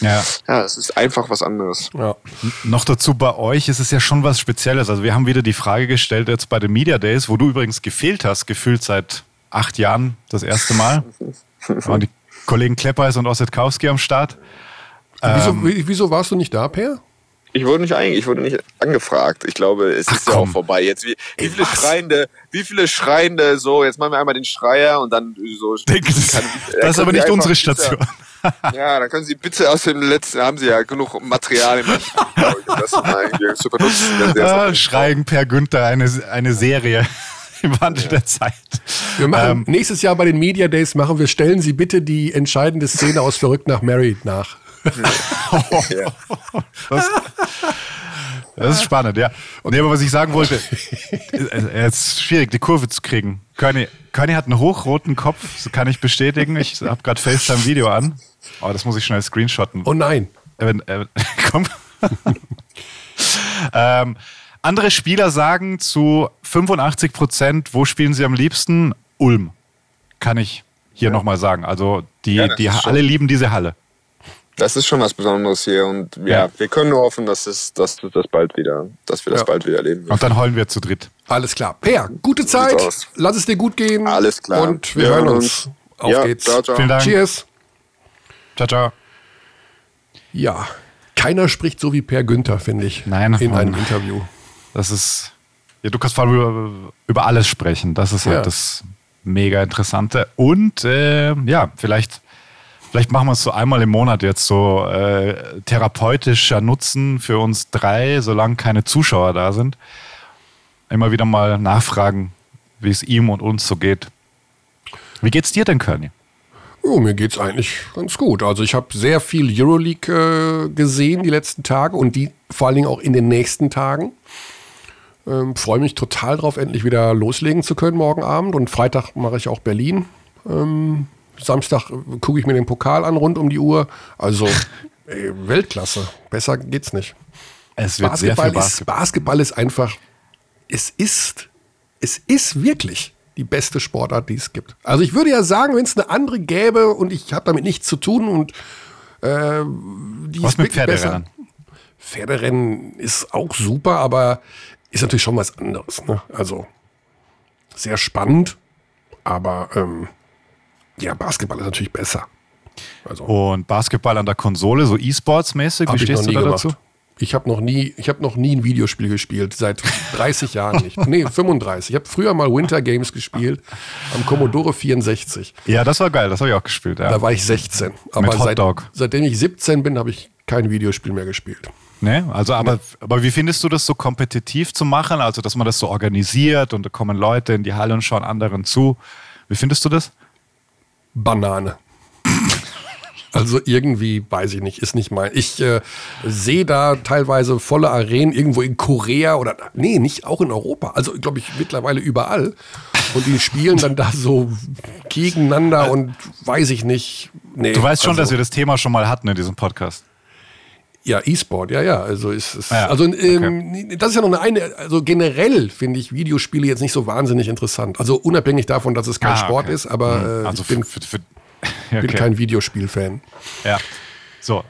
ja. ja, es ist einfach was anderes. Ja. Noch dazu bei euch ist es ja schon was Spezielles. Also wir haben wieder die Frage gestellt jetzt bei den Media Days, wo du übrigens gefehlt hast, gefühlt seit acht Jahren das erste Mal. da waren die Kollegen Kleppeis und Ossetkowski am Start. Wieso, ähm, wieso warst du nicht da, Per? Ich wurde nicht eigentlich, ich wurde nicht angefragt. Ich glaube, es Ach, ist ja auch vorbei. Jetzt wie, wie viele was? Schreiende, wie viele Schreiende so, jetzt machen wir einmal den Schreier und dann so. Denk, kann, das ist aber nicht unsere Station. Ja, dann können Sie bitte aus dem letzten, haben Sie ja genug Material im das mal super nutzen. Ah, Schreien per Günther, eine, eine Serie im Wandel ja. der Zeit. Wir machen ähm, nächstes Jahr bei den Media Days machen wir, stellen Sie bitte die entscheidende Szene aus Verrückt nach Married nach. das, Das ist spannend, ja. Okay. Nee, aber was ich sagen wollte, es ist schwierig, die Kurve zu kriegen. Körny, Körny hat einen hochroten Kopf, das kann ich bestätigen. Ich habe gerade FaceTime-Video an. Aber oh, das muss ich schnell screenshotten. Oh nein. Äh, äh, komm. ähm, andere Spieler sagen zu 85 Prozent, wo spielen sie am liebsten? Ulm. Kann ich hier ja. nochmal sagen. Also die, ja, die alle lieben diese Halle. Das ist schon was Besonderes hier und ja, ja. wir können nur hoffen, dass, es, dass, das bald wieder, dass wir das ja. bald wieder erleben. Und dann heulen wir zu dritt. Alles klar. Per, gute Zeit. Lass es dir gut gehen. Alles klar. Und wir, wir hören uns. uns. Auf ja, geht's. Ciao, ciao. Vielen Dank. Cheers. Ciao, ciao. Ja, keiner spricht so wie Per Günther, finde ich. Nein. In einem Interview. Das ist. Ja, du kannst vor allem über, über alles sprechen. Das ist halt das mega Interessante. Und äh, ja, vielleicht Vielleicht machen wir es so einmal im Monat jetzt so äh, therapeutischer Nutzen für uns drei, solange keine Zuschauer da sind. Immer wieder mal nachfragen, wie es ihm und uns so geht. Wie geht's dir denn, Körny? Oh, mir geht's eigentlich ganz gut. Also ich habe sehr viel Euroleague äh, gesehen die letzten Tage und die vor allen Dingen auch in den nächsten Tagen. Ähm, Freue mich total drauf, endlich wieder loslegen zu können morgen Abend. Und Freitag mache ich auch Berlin. Ähm, Samstag gucke ich mir den Pokal an rund um die Uhr. Also ey, Weltklasse. Besser geht's nicht. Es wird Basketball, sehr viel Basketball. Ist, Basketball ist einfach, es ist, es ist wirklich die beste Sportart, die es gibt. Also ich würde ja sagen, wenn es eine andere gäbe und ich habe damit nichts zu tun und äh, die was ist mit Pferderennen? Besser. Pferderennen ist auch super, aber ist natürlich schon was anderes. Ne? Also sehr spannend, aber ähm, ja, Basketball ist natürlich besser. Also, und Basketball an der Konsole, so E-Sports-mäßig, wie stehst du da gemacht. dazu? Ich habe noch nie, ich habe noch nie ein Videospiel gespielt, seit 30 Jahren nicht. Nee, 35. Ich habe früher mal Winter Games gespielt am Commodore 64. Ja, das war geil, das habe ich auch gespielt. Ja. Da war ich 16. Aber seit, seitdem ich 17 bin, habe ich kein Videospiel mehr gespielt. Nee, also aber, nee. aber wie findest du das so kompetitiv zu machen? Also, dass man das so organisiert und da kommen Leute in die Halle und schauen anderen zu. Wie findest du das? Banane. Also irgendwie, weiß ich nicht, ist nicht mein. Ich äh, sehe da teilweise volle Arenen irgendwo in Korea oder nee, nicht auch in Europa. Also glaube ich mittlerweile überall. Und die spielen dann da so gegeneinander und weiß ich nicht. Nee, du weißt schon, also, dass wir das Thema schon mal hatten in diesem Podcast. Ja, E-Sport, ja, ja. Also ist, ist ja, also ähm, okay. das ist ja noch eine, eine also generell finde ich Videospiele jetzt nicht so wahnsinnig interessant. Also unabhängig davon, dass es kein ah, Sport okay. ist, aber mhm. äh, also ich bin, für, für, okay. bin kein Videospiel-Fan. Ja. So,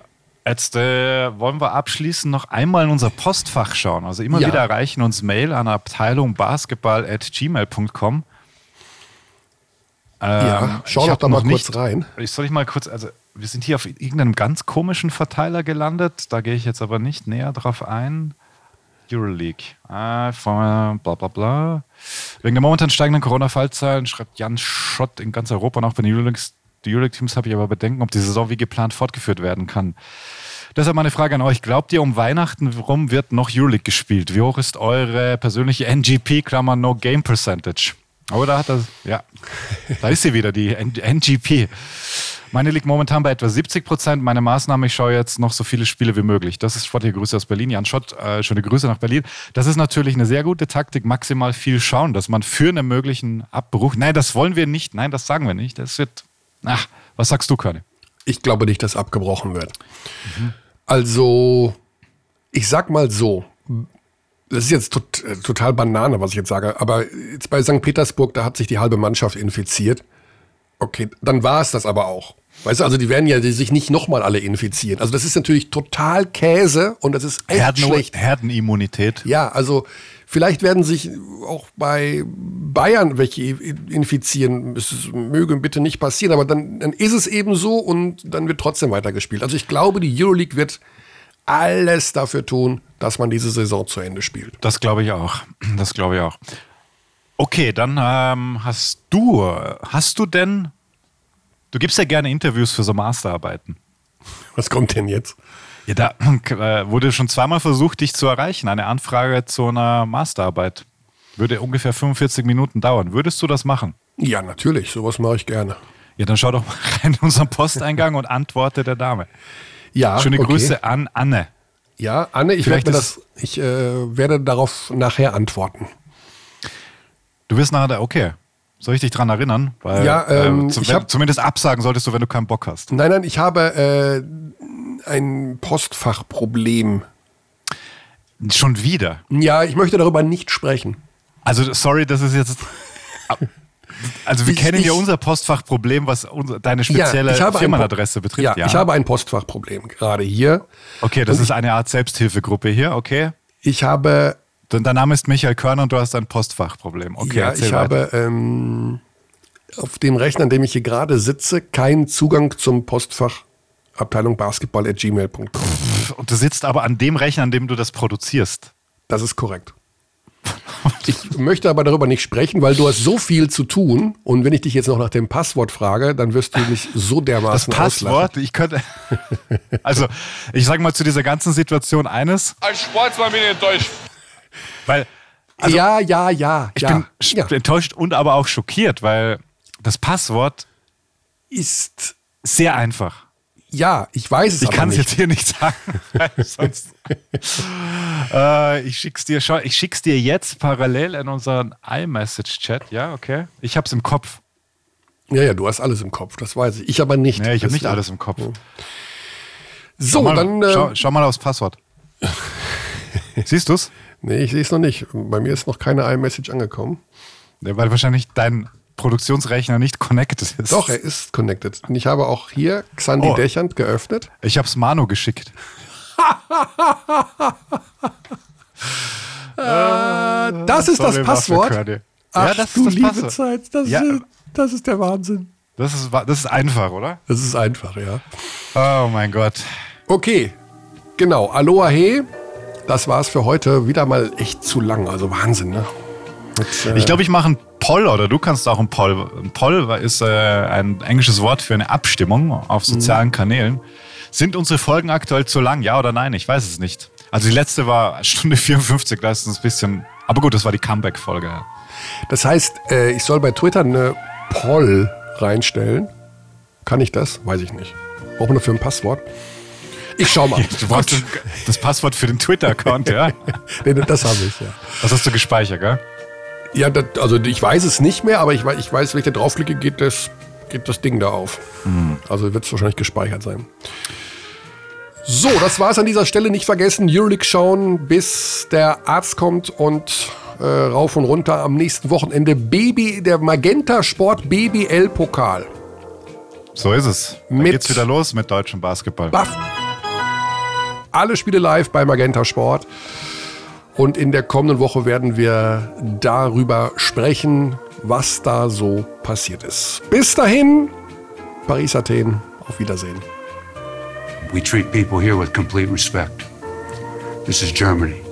Jetzt äh, wollen wir abschließend noch einmal in unser Postfach schauen. Also immer ja. wieder erreichen uns Mail an Abteilung basketball.gmail.com. Ähm, ja, schau doch da mal kurz nicht, rein. Ich soll ich mal kurz, also wir sind hier auf irgendeinem ganz komischen Verteiler gelandet. Da gehe ich jetzt aber nicht näher drauf ein. Euroleague. Ah, bla bla bla. Wegen der momentan steigenden Corona-Fallzahlen schreibt Jan Schott in ganz Europa und auch bei den Euroleague-Teams habe ich aber Bedenken, ob die Saison wie geplant fortgeführt werden kann. Deshalb meine Frage an euch. Glaubt ihr, um Weihnachten rum wird noch Euroleague gespielt? Wie hoch ist eure persönliche NGP, Klammer No Game Percentage? Oder hat das, ja, da ist sie wieder, die NGP. Meine liegt momentan bei etwa 70 Prozent. Meine Maßnahme, ich schaue jetzt noch so viele Spiele wie möglich. Das ist sportliche Grüße aus Berlin. Jan Schott, äh, schöne Grüße nach Berlin. Das ist natürlich eine sehr gute Taktik, maximal viel schauen, dass man für einen möglichen Abbruch, nein, das wollen wir nicht, nein, das sagen wir nicht. Das wird, ach, was sagst du, Körne? Ich glaube nicht, dass abgebrochen wird. Mhm. Also, ich sag mal so, das ist jetzt tot, äh, total Banane, was ich jetzt sage, aber jetzt bei St. Petersburg, da hat sich die halbe Mannschaft infiziert. Okay, dann war es das aber auch. Weißt du, also die werden ja sich nicht nochmal alle infizieren. Also das ist natürlich total Käse und das ist echt Herden, schlecht. Herdenimmunität. Ja, also vielleicht werden sich auch bei Bayern welche infizieren. Es möge bitte nicht passieren, aber dann, dann ist es eben so und dann wird trotzdem weitergespielt. Also ich glaube, die Euroleague wird alles dafür tun, dass man diese Saison zu Ende spielt. Das glaube ich auch. Das glaube ich auch. Okay, dann ähm, hast du, hast du denn, du gibst ja gerne Interviews für so Masterarbeiten. Was kommt denn jetzt? Ja, da äh, wurde schon zweimal versucht, dich zu erreichen. Eine Anfrage zu einer Masterarbeit. Würde ungefähr 45 Minuten dauern. Würdest du das machen? Ja, natürlich. Sowas mache ich gerne. Ja, dann schau doch mal rein in unseren Posteingang und antworte der Dame. Ja. Schöne okay. Grüße an Anne. Ja, Anne, ich, werde, das, ich äh, werde darauf nachher antworten. Du wirst nachher, okay. Soll ich dich daran erinnern? Weil, ja, ähm, äh, zum, ich hab, zumindest absagen solltest du, wenn du keinen Bock hast. Nein, nein, ich habe äh, ein Postfachproblem. Schon wieder? Ja, ich möchte darüber nicht sprechen. Also, sorry, das ist jetzt. Also wir ich, kennen ja unser Postfachproblem, was unsere, deine spezielle ja, Firmenadresse betrifft. Ja, ja, ich habe ein Postfachproblem gerade hier. Okay, das und ist eine Art Selbsthilfegruppe hier, okay. Ich habe... Dein Name ist Michael Körner und du hast ein Postfachproblem. Okay, ja, ich weiter. habe ähm, auf dem Rechner, an dem ich hier gerade sitze, keinen Zugang zum Postfach Abteilung Basketball at gmail.com. Und du sitzt aber an dem Rechner, an dem du das produzierst. Das ist korrekt. Ich möchte aber darüber nicht sprechen, weil du hast so viel zu tun. Und wenn ich dich jetzt noch nach dem Passwort frage, dann wirst du mich so dermaßen Das Passwort, auslachen. ich könnte. Also, ich sage mal zu dieser ganzen Situation eines. Als Sportsmann bin ich enttäuscht. Weil. Also, ja, ja, ja. Ich ja, bin ja. enttäuscht und aber auch schockiert, weil das Passwort ist sehr einfach. Ja, ich weiß es Ich kann es jetzt hier nicht sagen, sonst. äh, ich schick's dir schon, ich schick's dir jetzt parallel in unseren iMessage-Chat. Ja, okay. Ich hab's im Kopf. Ja, ja, du hast alles im Kopf, das weiß ich. Ich aber nicht. Nee, ich habe nicht alles im Kopf. Ja. So, schau mal, dann. Äh, schau, schau, mal aufs Passwort. Siehst du's? Nee, ich sehe es noch nicht. Bei mir ist noch keine iMessage angekommen. Ja, weil wahrscheinlich dein Produktionsrechner nicht connected ist. Doch, er ist connected. Und ich habe auch hier Xandi oh. Dächern geöffnet. Ich habe es Manu geschickt. äh, das ist Sorry, das Passwort. Ach, ja, das du ist das liebe Zeit, das, ja. ist, das ist der Wahnsinn. Das ist, das ist einfach, oder? Das ist einfach, ja. Oh mein Gott. Okay, genau. Aloha he. Das war es für heute. Wieder mal echt zu lang. Also Wahnsinn, ne? Mit, äh ich glaube, ich mache einen Poll oder du kannst auch einen Poll. Ein Poll ist äh, ein englisches Wort für eine Abstimmung auf sozialen mhm. Kanälen. Sind unsere Folgen aktuell zu lang? Ja oder nein? Ich weiß es nicht. Also die letzte war Stunde 54, das ist ein bisschen. Aber gut, das war die Comeback-Folge. Das heißt, äh, ich soll bei Twitter eine Poll reinstellen. Kann ich das? Weiß ich nicht. Brauchen wir nur für ein Passwort. Ich schau mal. Du brauchst das Passwort für den Twitter-Account, ja? nee, das habe ich, ja. Das hast du gespeichert, gell? Ja, das, also ich weiß es nicht mehr, aber ich, ich weiß, wenn ich da draufklicke, geht das, geht das Ding da auf. Mhm. Also wird es wahrscheinlich gespeichert sein. So, das war es an dieser Stelle. Nicht vergessen, Euroleague schauen, bis der Arzt kommt und äh, rauf und runter am nächsten Wochenende Baby, der Magenta Sport BBL Pokal. So ist es. Dann mit geht's wieder los mit deutschem Basketball. Buff. Alle Spiele live bei Magenta Sport. Und in der kommenden Woche werden wir darüber sprechen, was da so passiert ist. Bis dahin, Paris, Athen, auf Wiedersehen. We treat people here with complete respect. This is Germany.